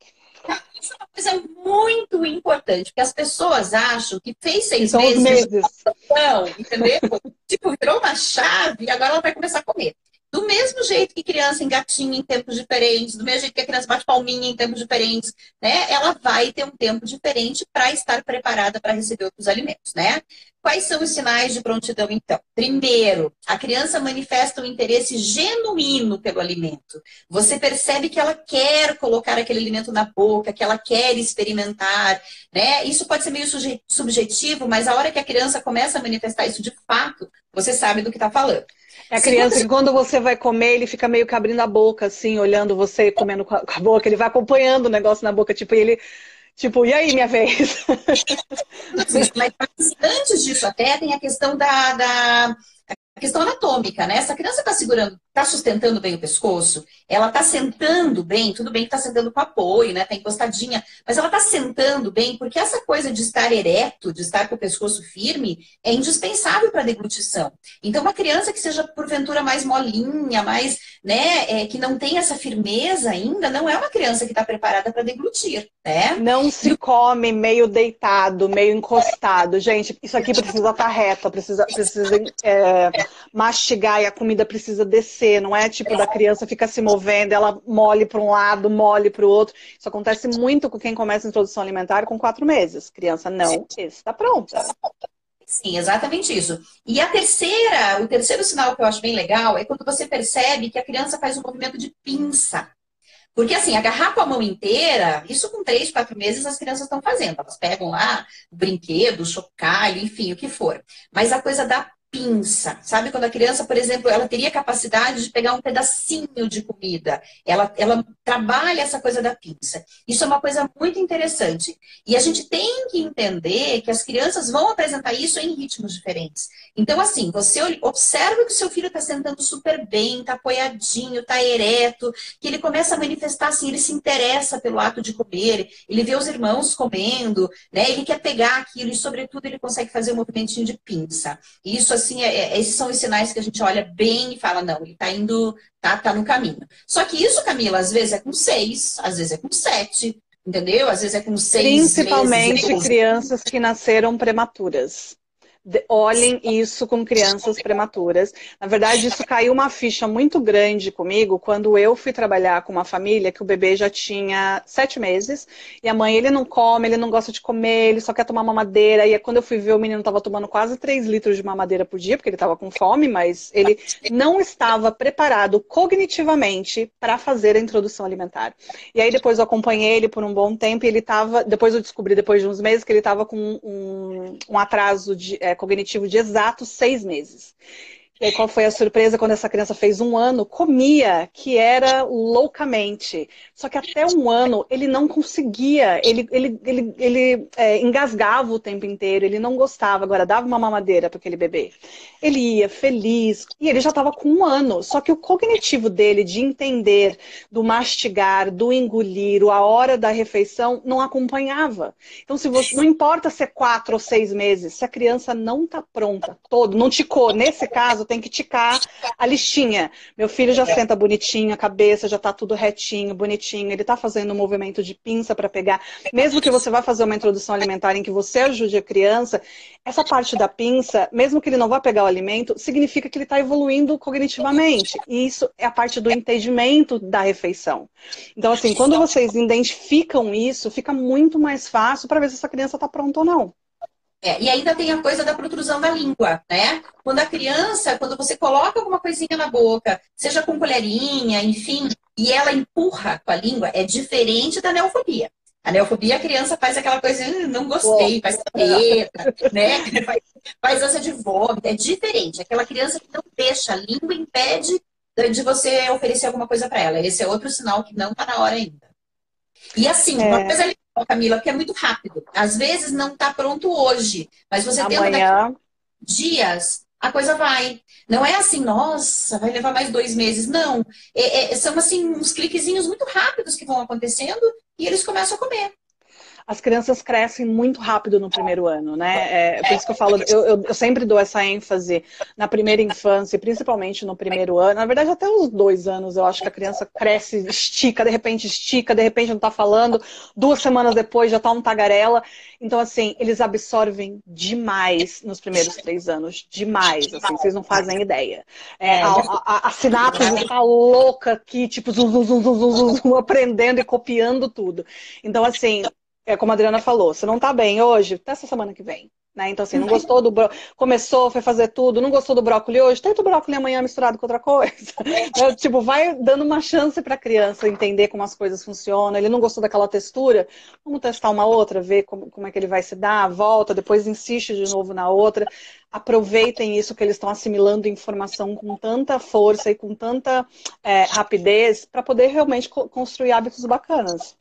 Isso é uma coisa muito importante, porque as pessoas acham que fez seis São meses. meses. Não, entendeu? tipo, virou uma chave e agora ela vai começar a comer. Do mesmo jeito que criança engatinha em tempos diferentes, do mesmo jeito que a criança bate palminha em tempos diferentes, né? Ela vai ter um tempo diferente para estar preparada para receber outros alimentos, né? Quais são os sinais de prontidão, então? Primeiro, a criança manifesta um interesse genuíno pelo alimento. Você percebe que ela quer colocar aquele alimento na boca, que ela quer experimentar, né? Isso pode ser meio subjetivo, mas a hora que a criança começa a manifestar isso de fato, você sabe do que está falando. É a criança que quando você vai comer, ele fica meio que abrindo a boca, assim, olhando você comendo com a boca, ele vai acompanhando o negócio na boca, tipo, ele Tipo, e aí, minha vez? Mas antes disso até tem a questão da, da a questão anatômica, né? Essa criança está segurando, está sustentando bem o pescoço, ela está sentando bem, tudo bem que está sentando com apoio, né? Está encostadinha, mas ela está sentando bem, porque essa coisa de estar ereto, de estar com o pescoço firme, é indispensável para a deglutição. Então, uma criança que seja, porventura, mais molinha, mais, né, é, que não tem essa firmeza ainda, não é uma criança que está preparada para deglutir, né? Não se come meio deitado, meio encostado. Gente, isso aqui precisa estar tá reto, precisa, precisa é mastigar e a comida precisa descer, não é tipo da criança fica se movendo, ela mole para um lado, mole para o outro. Isso acontece muito com quem começa a introdução alimentar com quatro meses. Criança não está pronta. Sim, exatamente isso. E a terceira, o terceiro sinal que eu acho bem legal é quando você percebe que a criança faz um movimento de pinça. Porque assim, agarrar com a mão inteira, isso com três, quatro meses as crianças estão fazendo. Elas pegam lá o brinquedo, o chocalho, enfim, o que for. Mas a coisa da pinça. Sabe quando a criança, por exemplo, ela teria capacidade de pegar um pedacinho de comida. Ela, ela trabalha essa coisa da pinça. Isso é uma coisa muito interessante. E a gente tem que entender que as crianças vão apresentar isso em ritmos diferentes. Então, assim, você observa que o seu filho está sentando super bem, está apoiadinho, está ereto, que ele começa a manifestar assim, ele se interessa pelo ato de comer, ele vê os irmãos comendo, né? Ele quer pegar aquilo e, sobretudo, ele consegue fazer um movimentinho de pinça. Isso, assim, é, é, esses são os sinais que a gente olha bem e fala, não, ele está indo, tá, tá no caminho. Só que isso, Camila, às vezes é com seis, às vezes é com sete, entendeu? Às vezes é com seis Principalmente meses, crianças que nasceram prematuras olhem isso com crianças prematuras. Na verdade, isso caiu uma ficha muito grande comigo quando eu fui trabalhar com uma família que o bebê já tinha sete meses e a mãe, ele não come, ele não gosta de comer, ele só quer tomar mamadeira. E quando eu fui ver, o menino estava tomando quase três litros de mamadeira por dia, porque ele estava com fome, mas ele não estava preparado cognitivamente para fazer a introdução alimentar. E aí depois eu acompanhei ele por um bom tempo e ele estava, depois eu descobri depois de uns meses que ele estava com um, um atraso de é, cognitivo de exatos seis meses. E aí, qual foi a surpresa quando essa criança fez um ano? Comia, que era loucamente. Só que até um ano ele não conseguia, ele, ele, ele, ele é, engasgava o tempo inteiro, ele não gostava. Agora, dava uma mamadeira para aquele bebê. Ele ia feliz, e ele já estava com um ano. Só que o cognitivo dele de entender, do mastigar, do engolir, a hora da refeição, não acompanhava. Então, se você, não importa se é quatro ou seis meses, se a criança não está pronta, todo, não ticou, nesse caso, tem que ticar a listinha. Meu filho já senta bonitinho, a cabeça já está tudo retinho, bonitinho, ele está fazendo um movimento de pinça para pegar. Mesmo que você vá fazer uma introdução alimentar em que você ajude a criança, essa parte da pinça, mesmo que ele não vá pegar o alimento, significa que ele está evoluindo cognitivamente. E isso é a parte do entendimento da refeição. Então, assim, quando vocês identificam isso, fica muito mais fácil para ver se essa criança está pronta ou não. É, e ainda tem a coisa da protrusão da língua, né? Quando a criança, quando você coloca alguma coisinha na boca, seja com colherinha, enfim, e ela empurra com a língua, é diferente da neofobia. A neofobia, a criança faz aquela coisa, não gostei, faz treta, né? Faz, faz ânsia de vômito, é diferente. Aquela criança que não deixa, a língua impede de você oferecer alguma coisa para ela. Esse é outro sinal que não está na hora ainda. E assim, é. uma coisa Camila, porque é muito rápido. Às vezes não está pronto hoje, mas você Amanhã. tendo dias, a coisa vai. Não é assim, nossa, vai levar mais dois meses. Não. É, é, são assim, uns cliquezinhos muito rápidos que vão acontecendo e eles começam a comer as crianças crescem muito rápido no primeiro ano, né? É, por isso que eu falo, eu, eu, eu, sempre dou essa ênfase na primeira infância, principalmente no primeiro ano. Na verdade, até os dois anos, eu acho que a criança cresce, estica, de repente estica, de repente não tá falando, duas semanas depois já tá um tagarela. Então, assim, eles absorvem demais nos primeiros três anos. Demais, assim, vocês não fazem ideia. É, a, a, a sinapse está louca aqui, tipo, zum, zum, zum, zum, zum, zum, aprendendo e copiando tudo. Então, assim, é como a Adriana falou, se não tá bem hoje, testa semana que vem. Né? Então, assim, não gostou do brócolis, começou, foi fazer tudo, não gostou do brócolis hoje, tenta o brócolis amanhã misturado com outra coisa. É, tipo, vai dando uma chance para a criança entender como as coisas funcionam. Ele não gostou daquela textura, vamos testar uma outra, ver como, como é que ele vai se dar, volta, depois insiste de novo na outra. Aproveitem isso que eles estão assimilando informação com tanta força e com tanta é, rapidez para poder realmente construir hábitos bacanas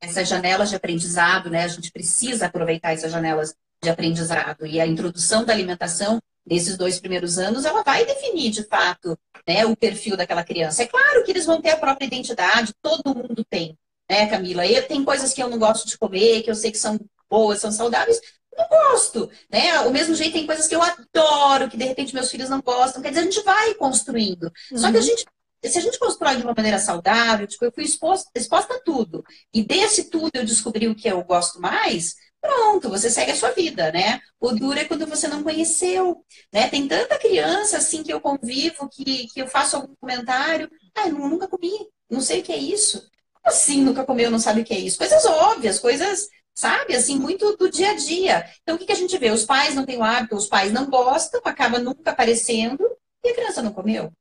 essas janelas de aprendizado, né? A gente precisa aproveitar essas janelas de aprendizado. E a introdução da alimentação nesses dois primeiros anos, ela vai definir, de fato, né, o perfil daquela criança. É claro que eles vão ter a própria identidade, todo mundo tem, né, Camila? E tem coisas que eu não gosto de comer, que eu sei que são boas, são saudáveis, não gosto, né? O mesmo jeito tem coisas que eu adoro, que de repente meus filhos não gostam. Quer dizer, a gente vai construindo. Uhum. Só que a uhum. gente se a gente constrói de uma maneira saudável, tipo, eu fui exposta, exposta a tudo, e desse tudo eu descobri o que eu gosto mais, pronto, você segue a sua vida, né? O duro é quando você não conheceu, né? Tem tanta criança, assim, que eu convivo, que, que eu faço algum comentário, ah, eu nunca comi, não sei o que é isso. Como assim nunca comeu, não sabe o que é isso? Coisas óbvias, coisas, sabe, assim, muito do dia a dia. Então, o que, que a gente vê? Os pais não têm o hábito, os pais não gostam, acaba nunca aparecendo, e a criança não comeu.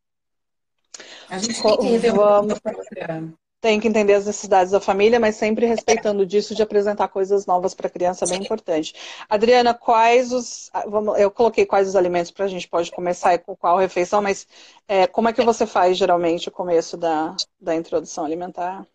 A gente tem que rever Vamos... Tem que entender as necessidades da família, mas sempre respeitando disso de apresentar coisas novas para a criança, bem importante. Adriana, quais os. Ah, vamos, eu coloquei quais os alimentos para a gente pode começar e com qual refeição, mas é, como é que você faz geralmente o começo da, da introdução alimentar?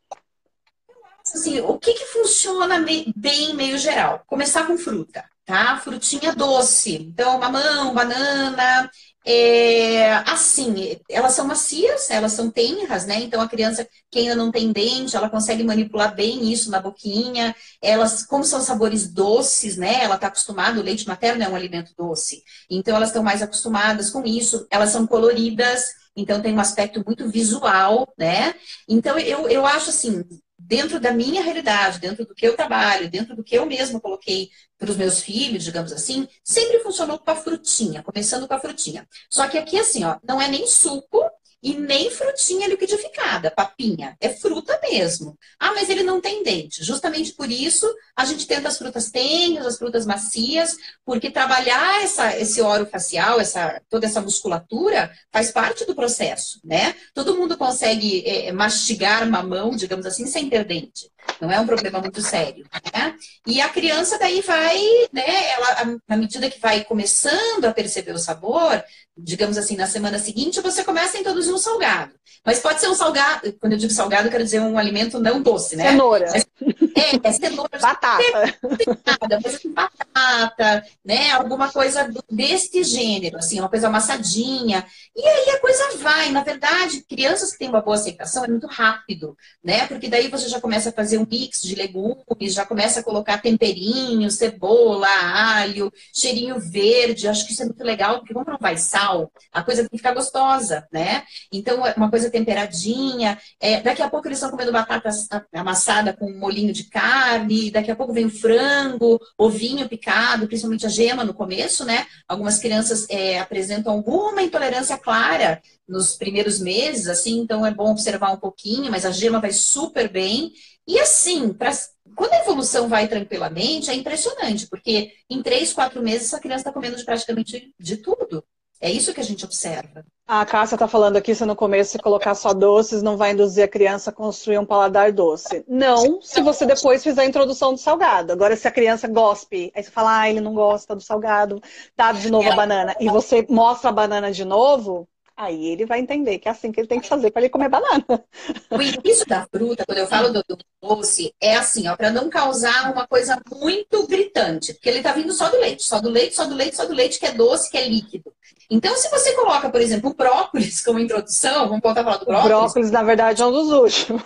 Assim, o que, que funciona bem meio geral? Começar com fruta, tá? Frutinha doce. Então, mamão, banana, é, assim, elas são macias, elas são tenras, né? Então a criança que ainda não tem dente, ela consegue manipular bem isso na boquinha. Elas, como são sabores doces, né? Ela está acostumada, o leite materno é um alimento doce. Então elas estão mais acostumadas com isso. Elas são coloridas, então tem um aspecto muito visual, né? Então eu, eu acho assim, dentro da minha realidade, dentro do que eu trabalho, dentro do que eu mesma coloquei para os meus filhos, digamos assim, sempre funcionou com a frutinha, começando com a frutinha. Só que aqui, assim, ó, não é nem suco e nem frutinha liquidificada, papinha. É fruta mesmo. Ah, mas ele não tem dente. Justamente por isso, a gente tenta as frutas tenras, as frutas macias, porque trabalhar essa, esse óleo facial, essa, toda essa musculatura, faz parte do processo, né? Todo mundo consegue é, mastigar mamão, digamos assim, sem ter dente. Não é um problema muito sério, né? E a criança daí vai, né? Ela, na medida que vai começando a perceber o sabor, digamos assim, na semana seguinte, você começa a introduzir um salgado. Mas pode ser um salgado, quando eu digo salgado, eu quero dizer um alimento não doce, né? Cenoura. Mas, é, é cenoura. batata. Nada, mas assim, batata, né? Alguma coisa deste gênero, assim, uma coisa amassadinha. E aí a coisa vai. Na verdade, crianças que têm uma boa aceitação é muito rápido, né? Porque daí você já começa a fazer um mix de legumes, já começa a colocar temperinho, cebola, alho, cheirinho verde. Acho que isso é muito legal, porque como não vai sal, a coisa tem que ficar gostosa, né? Então, é uma coisa temperadinha. É, daqui a pouco eles estão comendo batata amassada com um molinho de carne, daqui a pouco vem o frango, ovinho picado, principalmente a gema no começo, né? Algumas crianças é, apresentam alguma intolerância clara nos primeiros meses, assim, então é bom observar um pouquinho, mas a gema vai super bem. E assim, pra, quando a evolução vai tranquilamente, é impressionante, porque em três, quatro meses essa criança está comendo de praticamente de tudo. É isso que a gente observa. A Cássia está falando aqui, se no começo se colocar só doces, não vai induzir a criança a construir um paladar doce. Não, se você depois fizer a introdução do salgado. Agora, se a criança gospe, aí você fala, ah, ele não gosta do salgado, dá de novo a banana, e você mostra a banana de novo, aí ele vai entender que é assim que ele tem que fazer para ele comer banana. O início da fruta, quando eu falo do, do doce, é assim, ó, para não causar uma coisa muito gritante, porque ele está vindo só do leite, só do leite, só do leite, só do leite, que é doce, que é líquido. Então, se você coloca, por exemplo, o brócolis como introdução, vamos voltar a falar do brócolis. O brócolis, na verdade, é um dos últimos.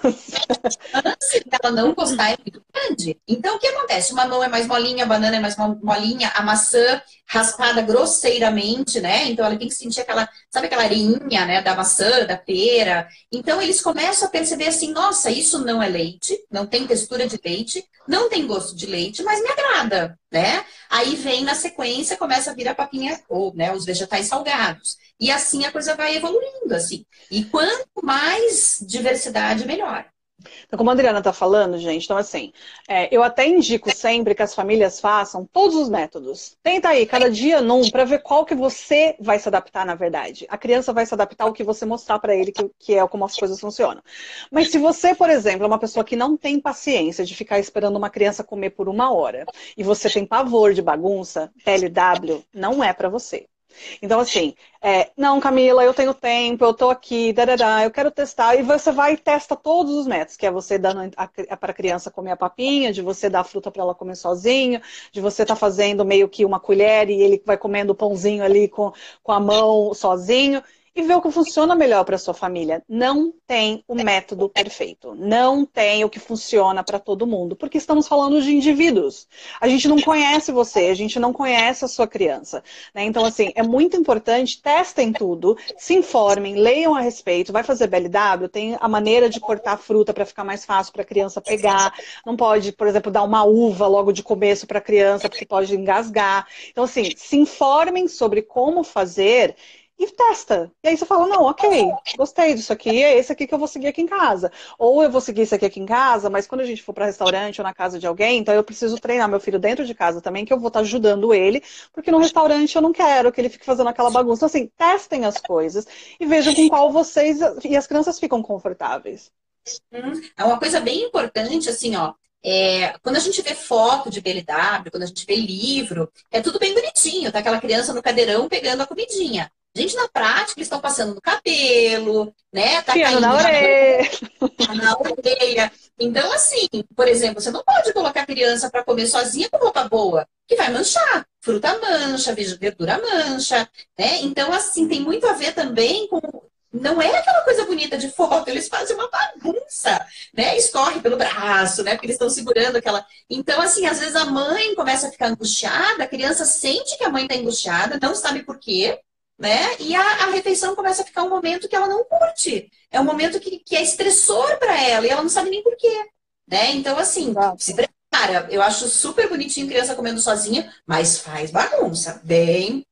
A chance dela não gostar é muito grande. Então, o que acontece? O mamão é mais molinha, a banana é mais molinha, a maçã raspada grosseiramente, né? Então, ela tem que sentir aquela, sabe aquela né? Da maçã, da pera. Então, eles começam a perceber assim, nossa, isso não é leite, não tem textura de leite, não tem gosto de leite, mas me agrada, né? Aí vem na sequência, começa a vir a papinha, ou né, os vegetais salgados. E assim a coisa vai evoluindo, assim. E quanto mais diversidade, melhor. Então, como a Adriana está falando, gente, então assim, é, eu até indico sempre que as famílias façam todos os métodos. Tenta aí, cada dia num, para ver qual que você vai se adaptar, na verdade. A criança vai se adaptar ao que você mostrar para ele, que, que, é como as coisas funcionam. Mas se você, por exemplo, é uma pessoa que não tem paciência de ficar esperando uma criança comer por uma hora, e você tem pavor de bagunça, LW não é para você. Então, assim, é, não, Camila, eu tenho tempo, eu tô aqui, darará, eu quero testar. E você vai e testa todos os métodos, que é você dando para a criança comer a papinha, de você dar a fruta para ela comer sozinho, de você tá fazendo meio que uma colher e ele vai comendo o pãozinho ali com, com a mão sozinho e ver o que funciona melhor para sua família. Não tem o método perfeito. Não tem o que funciona para todo mundo, porque estamos falando de indivíduos. A gente não conhece você, a gente não conhece a sua criança. Né? Então, assim, é muito importante, testem tudo, se informem, leiam a respeito. Vai fazer BLW, tem a maneira de cortar a fruta para ficar mais fácil para a criança pegar. Não pode, por exemplo, dar uma uva logo de começo para a criança, porque pode engasgar. Então, assim, se informem sobre como fazer e testa. E aí você fala, não, ok, gostei disso aqui, é esse aqui que eu vou seguir aqui em casa. Ou eu vou seguir esse aqui, aqui em casa, mas quando a gente for para restaurante ou na casa de alguém, então eu preciso treinar meu filho dentro de casa também, que eu vou estar tá ajudando ele, porque no restaurante eu não quero que ele fique fazendo aquela bagunça. Então, assim, testem as coisas e vejam com qual vocês e as crianças ficam confortáveis. Uhum. É uma coisa bem importante, assim, ó. É, quando a gente vê foto de BLW, quando a gente vê livro, é tudo bem bonitinho, tá aquela criança no cadeirão pegando a comidinha. Gente, na prática, eles estão passando no cabelo, né? Tá caindo na orelha. na orelha. Então, assim, por exemplo, você não pode colocar a criança para comer sozinha com roupa boa, que vai manchar. Fruta mancha, verdura mancha, né? Então, assim, tem muito a ver também com não é aquela coisa bonita de foto, eles fazem uma bagunça, né? Escorre pelo braço, né? Porque eles estão segurando aquela. Então, assim, às vezes a mãe começa a ficar angustiada, a criança sente que a mãe está angustiada, não sabe por quê, né? E a, a, refeição começa a ficar um momento que ela não curte. É um momento que, que é estressor para ela e ela não sabe nem por quê, né? Então, assim, se prepara. Eu acho super bonitinho criança comendo sozinha, mas faz bagunça, bem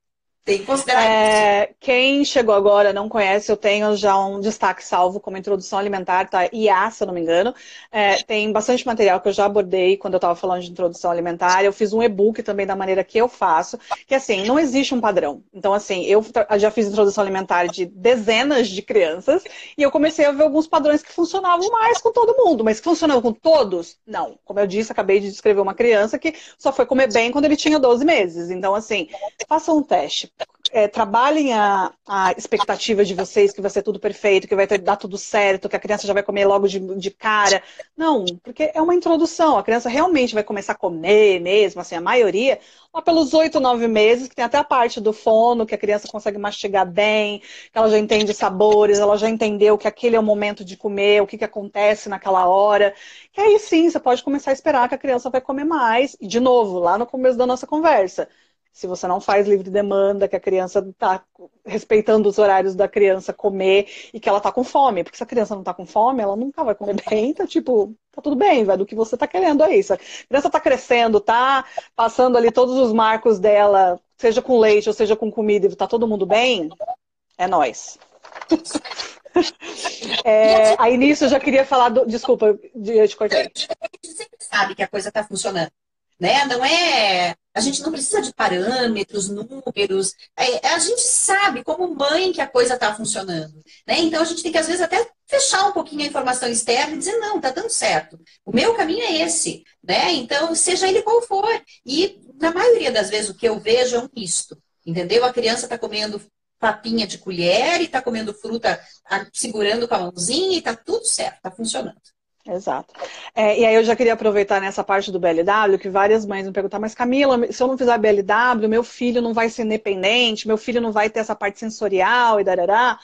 tem que considerar é, isso. Quem chegou agora não conhece, eu tenho já um destaque salvo como introdução alimentar, tá? IA, se eu não me engano. É, tem bastante material que eu já abordei quando eu estava falando de introdução alimentar. Eu fiz um e-book também da maneira que eu faço, que assim, não existe um padrão. Então, assim, eu já fiz introdução alimentar de dezenas de crianças e eu comecei a ver alguns padrões que funcionavam mais com todo mundo, mas que funcionavam com todos? Não. Como eu disse, acabei de descrever uma criança que só foi comer bem quando ele tinha 12 meses. Então, assim, façam um teste é, trabalhem a, a, expectativa de vocês que vai ser tudo perfeito, que vai ter, dar tudo certo, que a criança já vai comer logo de, de cara. Não, porque é uma introdução. A criança realmente vai começar a comer mesmo, assim, a maioria, lá pelos oito, nove meses, que tem até a parte do fono, que a criança consegue mastigar bem, que ela já entende sabores, ela já entendeu que aquele é o momento de comer, o que, que acontece naquela hora. Que aí sim, você pode começar a esperar que a criança vai comer mais. E, de novo, lá no começo da nossa conversa se você não faz livre demanda, que a criança está respeitando os horários da criança comer e que ela está com fome. Porque se a criança não está com fome, ela nunca vai comer bem, tá tipo, tá tudo bem, vai do que você está querendo aí. Se a criança está crescendo, tá passando ali todos os marcos dela, seja com leite ou seja com comida, e tá todo mundo bem, é nós. é, aí nisso eu já queria falar do. Desculpa, eu te cortei. A gente sempre sabe que a coisa está funcionando né? Não é. A gente não precisa de parâmetros, números. É, a gente sabe, como mãe, que a coisa está funcionando. Né? Então a gente tem que, às vezes, até fechar um pouquinho a informação externa e dizer, não, tá dando certo. O meu caminho é esse. Né? Então, seja ele qual for. E, na maioria das vezes, o que eu vejo é um misto. Entendeu? A criança está comendo papinha de colher e está comendo fruta segurando com a mãozinha e está tudo certo, está funcionando. Exato. É, e aí eu já queria aproveitar nessa parte do BLW, que várias mães me perguntaram, mas Camila, se eu não fizer BLW, meu filho não vai ser independente, meu filho não vai ter essa parte sensorial e darará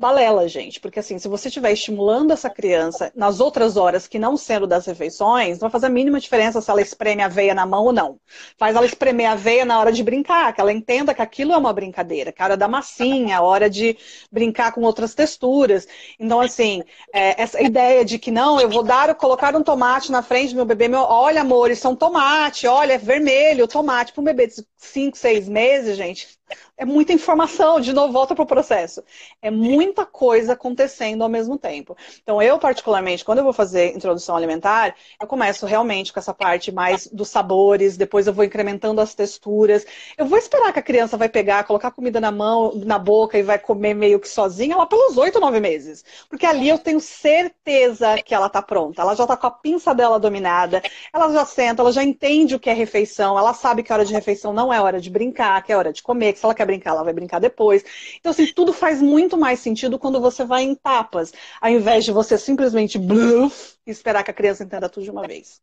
balela, gente. Porque assim, se você estiver estimulando essa criança nas outras horas que não sendo das refeições, não vai fazer a mínima diferença se ela espreme a veia na mão ou não. Faz ela espremer a veia na hora de brincar, que ela entenda que aquilo é uma brincadeira, que a hora da massinha, a hora de brincar com outras texturas. Então, assim, é, essa ideia de que não, eu vou dar, colocar um tomate na frente do meu bebê, meu, olha, amor, isso é um tomate, olha, é vermelho, tomate. Para um bebê de 5, 6 meses, gente, é muita informação, de novo, volta para o processo. É muita coisa acontecendo ao mesmo tempo. Então, eu, particularmente, quando eu vou fazer introdução alimentar, eu começo realmente com essa parte mais dos sabores, depois eu vou incrementando as texturas. Eu vou esperar que a criança vai pegar, colocar comida na mão, na boca e vai comer meio que sozinha lá pelos oito, nove meses. Porque ali eu tenho certeza que ela está pronta. Ela já está com a pinça dela dominada, ela já senta, ela já entende o que é refeição, ela sabe que a hora de refeição não é hora de brincar, que é hora de comer, se ela quer brincar, ela vai brincar depois. Então, assim, tudo faz muito mais sentido quando você vai em tapas, ao invés de você simplesmente bluff e esperar que a criança entenda tudo de uma vez.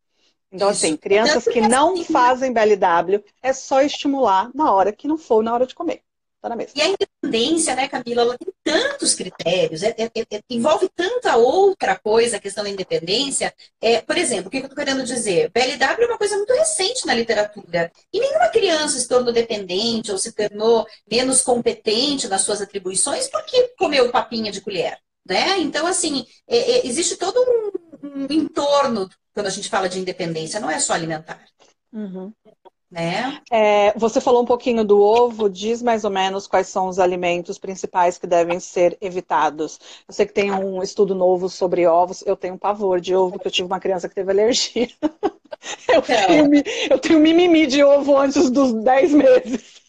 Então, assim, crianças que não assim, fazem BLW, é só estimular na hora que não for na hora de comer. Tá na mesa. E a independência, né, Camila, ela tem tantos critérios, é, é, é, envolve tanta outra coisa a questão da independência. É, por exemplo, o que eu estou querendo dizer? BLW é uma coisa muito recente na literatura. E nenhuma criança se tornou dependente ou se tornou menos competente nas suas atribuições porque comeu papinha de colher. Né? Então, assim, é, é, existe todo um, um entorno quando a gente fala de independência, não é só alimentar. Uhum. Né? É, você falou um pouquinho do ovo, diz mais ou menos quais são os alimentos principais que devem ser evitados. Eu sei que tem um estudo novo sobre ovos, eu tenho pavor de ovo, porque eu tive uma criança que teve alergia. Eu, é. tenho, eu tenho mimimi de ovo antes dos 10 meses.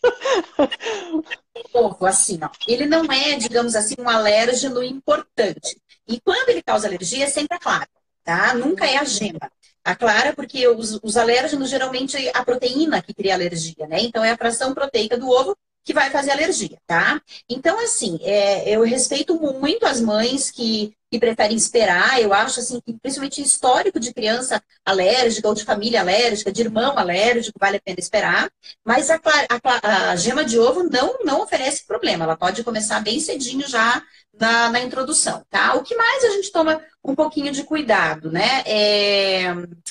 Ovo, assim, ó, ele não é, digamos assim, um alérgeno importante. E quando ele causa alergia, é sempre a clara, tá? Nunca é a gema. A clara, porque os, os alérgenos, geralmente, é a proteína que cria alergia, né? Então, é a fração proteica do ovo que vai fazer alergia, tá? Então, assim, é, eu respeito muito as mães que, que preferem esperar. Eu acho, assim, que principalmente histórico de criança alérgica ou de família alérgica, de irmão alérgico, vale a pena esperar. Mas a, a, a gema de ovo não, não oferece problema. Ela pode começar bem cedinho já na, na introdução, tá? O que mais a gente toma um pouquinho de cuidado, né? É,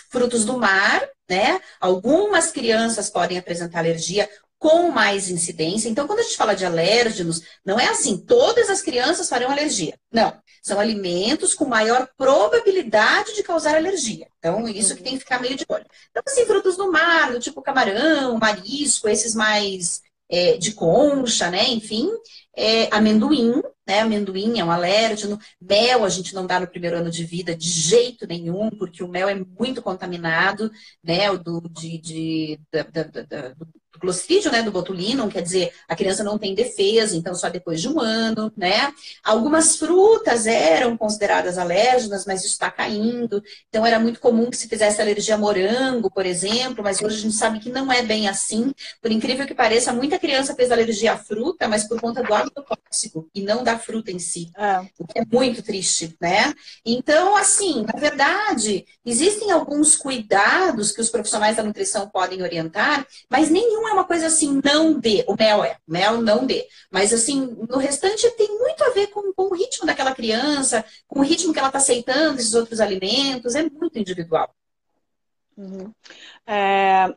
frutos do mar, né? Algumas crianças podem apresentar alergia com mais incidência. Então, quando a gente fala de alérgenos, não é assim, todas as crianças farão alergia. Não. São alimentos com maior probabilidade de causar alergia. Então, isso que tem que ficar meio de olho. Então, assim, frutos do mar, do tipo camarão, marisco, esses mais é, de concha, né? Enfim, é, amendoim, né? Amendoim é um alérgeno. Mel a gente não dá no primeiro ano de vida de jeito nenhum, porque o mel é muito contaminado, né? O do, de, de, da, da, da, do Clostridium, né, do botulino, quer dizer, a criança não tem defesa, então só depois de um ano, né? Algumas frutas eram consideradas alérgenas, mas isso está caindo. Então era muito comum que se fizesse alergia a morango, por exemplo, mas hoje a gente sabe que não é bem assim. Por incrível que pareça, muita criança fez alergia à fruta, mas por conta do agrotóxico e não da fruta em si. É. O que é muito triste, né? Então, assim, na verdade, existem alguns cuidados que os profissionais da nutrição podem orientar, mas nenhum é uma coisa assim, não dê. O mel é, o mel não dê. Mas assim, no restante tem muito a ver com, com o ritmo daquela criança, com o ritmo que ela está aceitando esses outros alimentos, é muito individual. Uhum. É,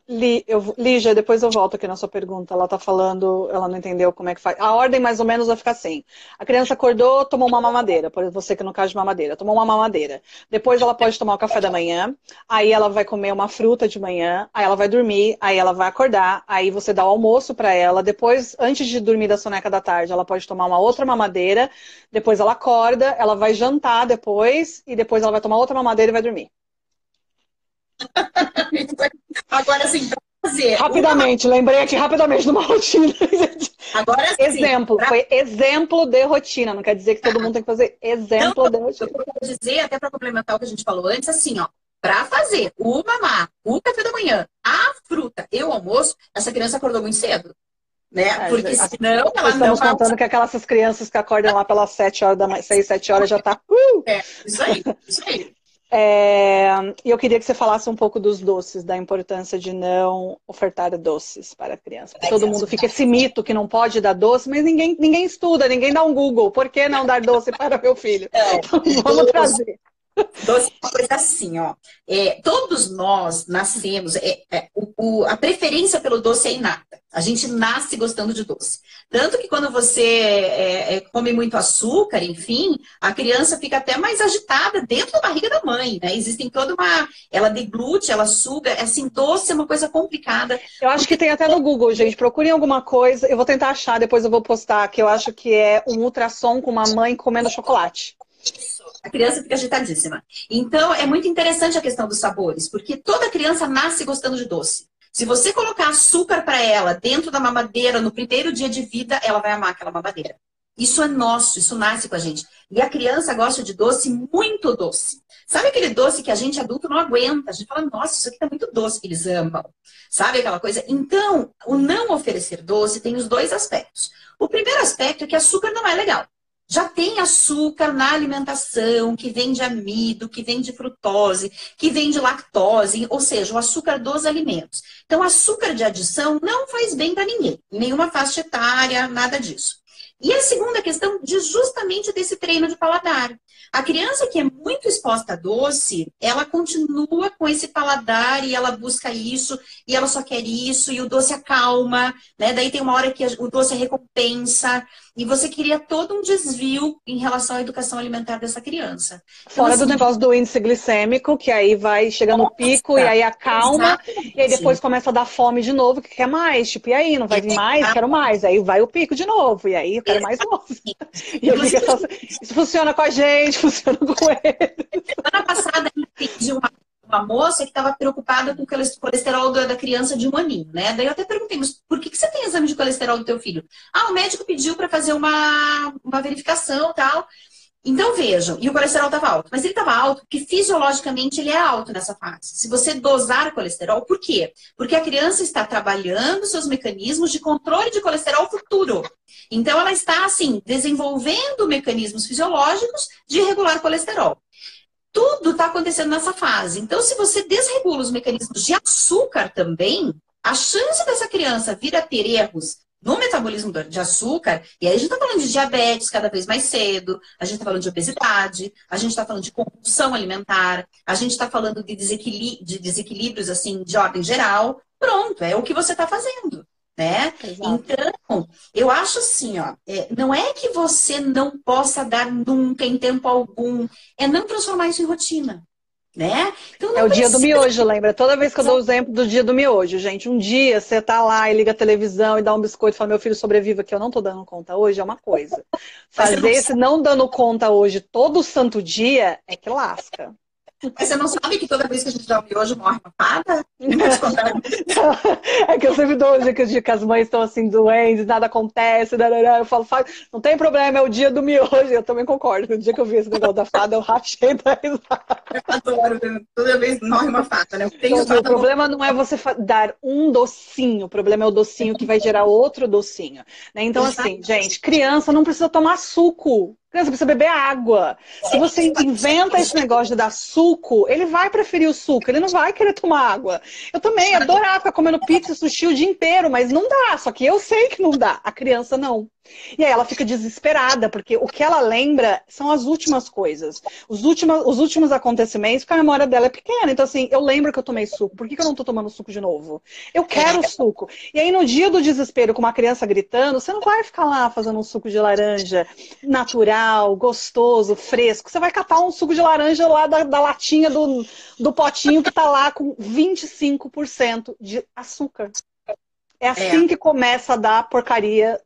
eu, Lígia, depois eu volto aqui na sua pergunta. Ela está falando, ela não entendeu como é que faz. A ordem mais ou menos vai ficar assim. A criança acordou, tomou uma mamadeira, por você que no caso de mamadeira, tomou uma mamadeira. Depois ela pode tomar o café da manhã, aí ela vai comer uma fruta de manhã, aí ela vai dormir, aí ela vai acordar, aí você dá o almoço para ela. Depois, antes de dormir da soneca da tarde, ela pode tomar uma outra mamadeira. Depois ela acorda, ela vai jantar depois e depois ela vai tomar outra mamadeira e vai dormir. Agora, assim, pra fazer. Rapidamente, uma... lembrei aqui rapidamente de uma rotina. Agora sim. Exemplo, pra... foi exemplo de rotina. Não quer dizer que todo mundo tem que fazer exemplo não, de rotina. Eu vou dizer, até para complementar o que a gente falou antes, assim, ó. Para fazer o mamar, o café da manhã, a fruta e o almoço, essa criança acordou muito cedo. Né? É, Porque senão ela Estamos não contando que aquelas crianças que acordam lá pelas 7 horas da manhã, 6, 7 horas já tá. Uh! É, isso aí, isso aí. É, e eu queria que você falasse um pouco dos doces, da importância de não ofertar doces para a criança. Todo mundo fica esse mito que não pode dar doce, mas ninguém, ninguém estuda, ninguém dá um Google. Por que não dar doce para meu filho? Então, vamos trazer. Doce é uma coisa assim, ó. É, todos nós nascemos, é, é, o, o, a preferência pelo doce é inata. A gente nasce gostando de doce. Tanto que quando você é, é, come muito açúcar, enfim, a criança fica até mais agitada dentro da barriga da mãe, né? Existem toda uma. Ela deglute, ela suga. É assim, doce é uma coisa complicada. Eu acho que tem até no Google, gente. Procurem alguma coisa. Eu vou tentar achar, depois eu vou postar, que eu acho que é um ultrassom com uma mãe comendo chocolate. A criança fica agitadíssima. Então, é muito interessante a questão dos sabores, porque toda criança nasce gostando de doce. Se você colocar açúcar para ela dentro da mamadeira no primeiro dia de vida, ela vai amar aquela mamadeira. Isso é nosso, isso nasce com a gente. E a criança gosta de doce muito doce. Sabe aquele doce que a gente adulto não aguenta? A gente fala, nossa, isso aqui tá muito doce, eles amam. Sabe aquela coisa? Então, o não oferecer doce tem os dois aspectos. O primeiro aspecto é que açúcar não é legal já tem açúcar na alimentação, que vem de amido, que vem de frutose, que vem de lactose, ou seja, o açúcar dos alimentos. Então, açúcar de adição não faz bem para ninguém, nenhuma faixa etária, nada disso. E a segunda questão de justamente desse treino de paladar. A criança que é muito exposta a doce, ela continua com esse paladar e ela busca isso, e ela só quer isso, e o doce acalma, né? Daí tem uma hora que o doce é recompensa, e você queria todo um desvio em relação à educação alimentar dessa criança. Então, Fora assim, do negócio do índice glicêmico, que aí vai chegando no pico e aí acalma, exatamente. e aí depois começa a dar fome de novo, que quer mais. Tipo, e aí, não vai vir mais? Quero mais. Aí vai o pico de novo, e aí eu quero mais doce. E eu fico só... Isso funciona com a gente, funciona com ele. Semana passada, eu pedi uma uma moça que estava preocupada com o colesterol da criança de um aninho, né? Daí eu até perguntei, mas por que, que você tem exame de colesterol do teu filho? Ah, o médico pediu para fazer uma, uma verificação tal. Então vejam, e o colesterol estava alto, mas ele estava alto porque fisiologicamente ele é alto nessa fase. Se você dosar o colesterol, por quê? Porque a criança está trabalhando seus mecanismos de controle de colesterol futuro. Então ela está assim desenvolvendo mecanismos fisiológicos de regular o colesterol tudo está acontecendo nessa fase. Então, se você desregula os mecanismos de açúcar também, a chance dessa criança vir a ter erros no metabolismo de açúcar, e aí a gente está falando de diabetes cada vez mais cedo, a gente está falando de obesidade, a gente está falando de compulsão alimentar, a gente está falando de, de desequilíbrios assim de ordem geral. Pronto, é o que você está fazendo né? Exato. Então, eu acho assim, ó, é, não é que você não possa dar nunca em tempo algum, é não transformar isso em rotina. Né? Então, é o dia do miojo, lembra? Toda vez que eu dou o exemplo do dia do miojo, gente. Um dia você tá lá e liga a televisão e dá um biscoito e fala, meu filho sobreviva, que eu não tô dando conta hoje, é uma coisa. Fazer esse não dando conta hoje todo santo dia é que lasca. Mas você não sabe que toda vez que a gente dá o miojo morre uma fada? é que eu sempre dou dia que as mães estão assim doentes, nada acontece, eu falo, não tem problema, é o dia do miojo. Eu também concordo. No dia que eu vi esse negócio da fada, eu rachei da risada. Eu adoro, toda vez morre uma fada, né? Então, o problema não é você dar um docinho, o problema é o docinho que vai gerar outro docinho. Né? Então, assim, gente, criança não precisa tomar suco. Criança precisa beber água. Se você inventa esse negócio de dar suco, ele vai preferir o suco, ele não vai querer tomar água. Eu também adorava ficar comendo pizza, sushi o dia inteiro, mas não dá. Só que eu sei que não dá. A criança não. E aí ela fica desesperada, porque o que ela lembra são as últimas coisas. Os últimos, os últimos acontecimentos, porque a memória dela é pequena. Então, assim, eu lembro que eu tomei suco. Por que, que eu não tô tomando suco de novo? Eu quero suco. E aí, no dia do desespero, com uma criança gritando, você não vai ficar lá fazendo um suco de laranja natural, gostoso, fresco. Você vai catar um suco de laranja lá da, da latinha do, do potinho que tá lá com 25% de açúcar. É assim é. que começa a dar porcaria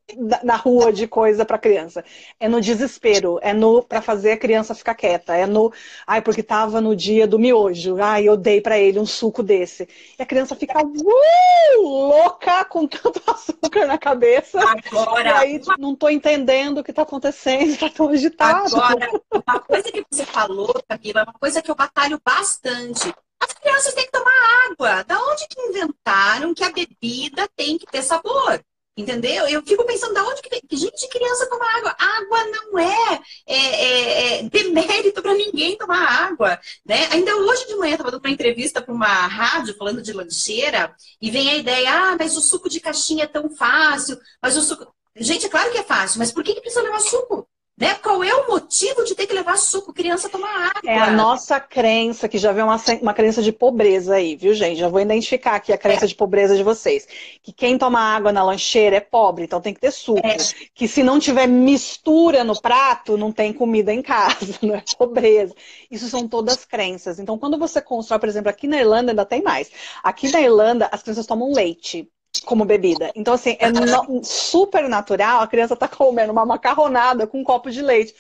na rua de coisa para criança. É no desespero, é no para fazer a criança ficar quieta, é no, ai porque tava no dia do miojo, ai eu dei para ele um suco desse. E a criança fica uh, louca com tanto açúcar na cabeça. Agora, e aí não tô entendendo o que tá acontecendo, tá tão agitado. Agora, uma coisa que você falou, Camila, é uma coisa que eu batalho bastante as crianças têm que tomar água. Da onde que inventaram que a bebida tem que ter sabor? Entendeu? Eu fico pensando, da onde que, gente, criança toma água? Água não é, é, é, é demérito para ninguém tomar água. Né? Ainda hoje de manhã, estava dando uma entrevista para uma rádio falando de lancheira, e vem a ideia, ah, mas o suco de caixinha é tão fácil, mas o suco. Gente, é claro que é fácil, mas por que, que precisa levar suco? Né? Qual é o motivo de ter que levar suco, criança tomar água? É a nossa crença, que já vem uma, uma crença de pobreza aí, viu, gente? Já vou identificar aqui a crença é. de pobreza de vocês. Que quem toma água na lancheira é pobre, então tem que ter suco. É. Que se não tiver mistura no prato, não tem comida em casa, não é pobreza. Isso são todas crenças. Então, quando você constrói, por exemplo, aqui na Irlanda ainda tem mais. Aqui na Irlanda, as crianças tomam leite como bebida. Então, assim, é no, super natural a criança tá comendo uma macarronada com um copo de leite.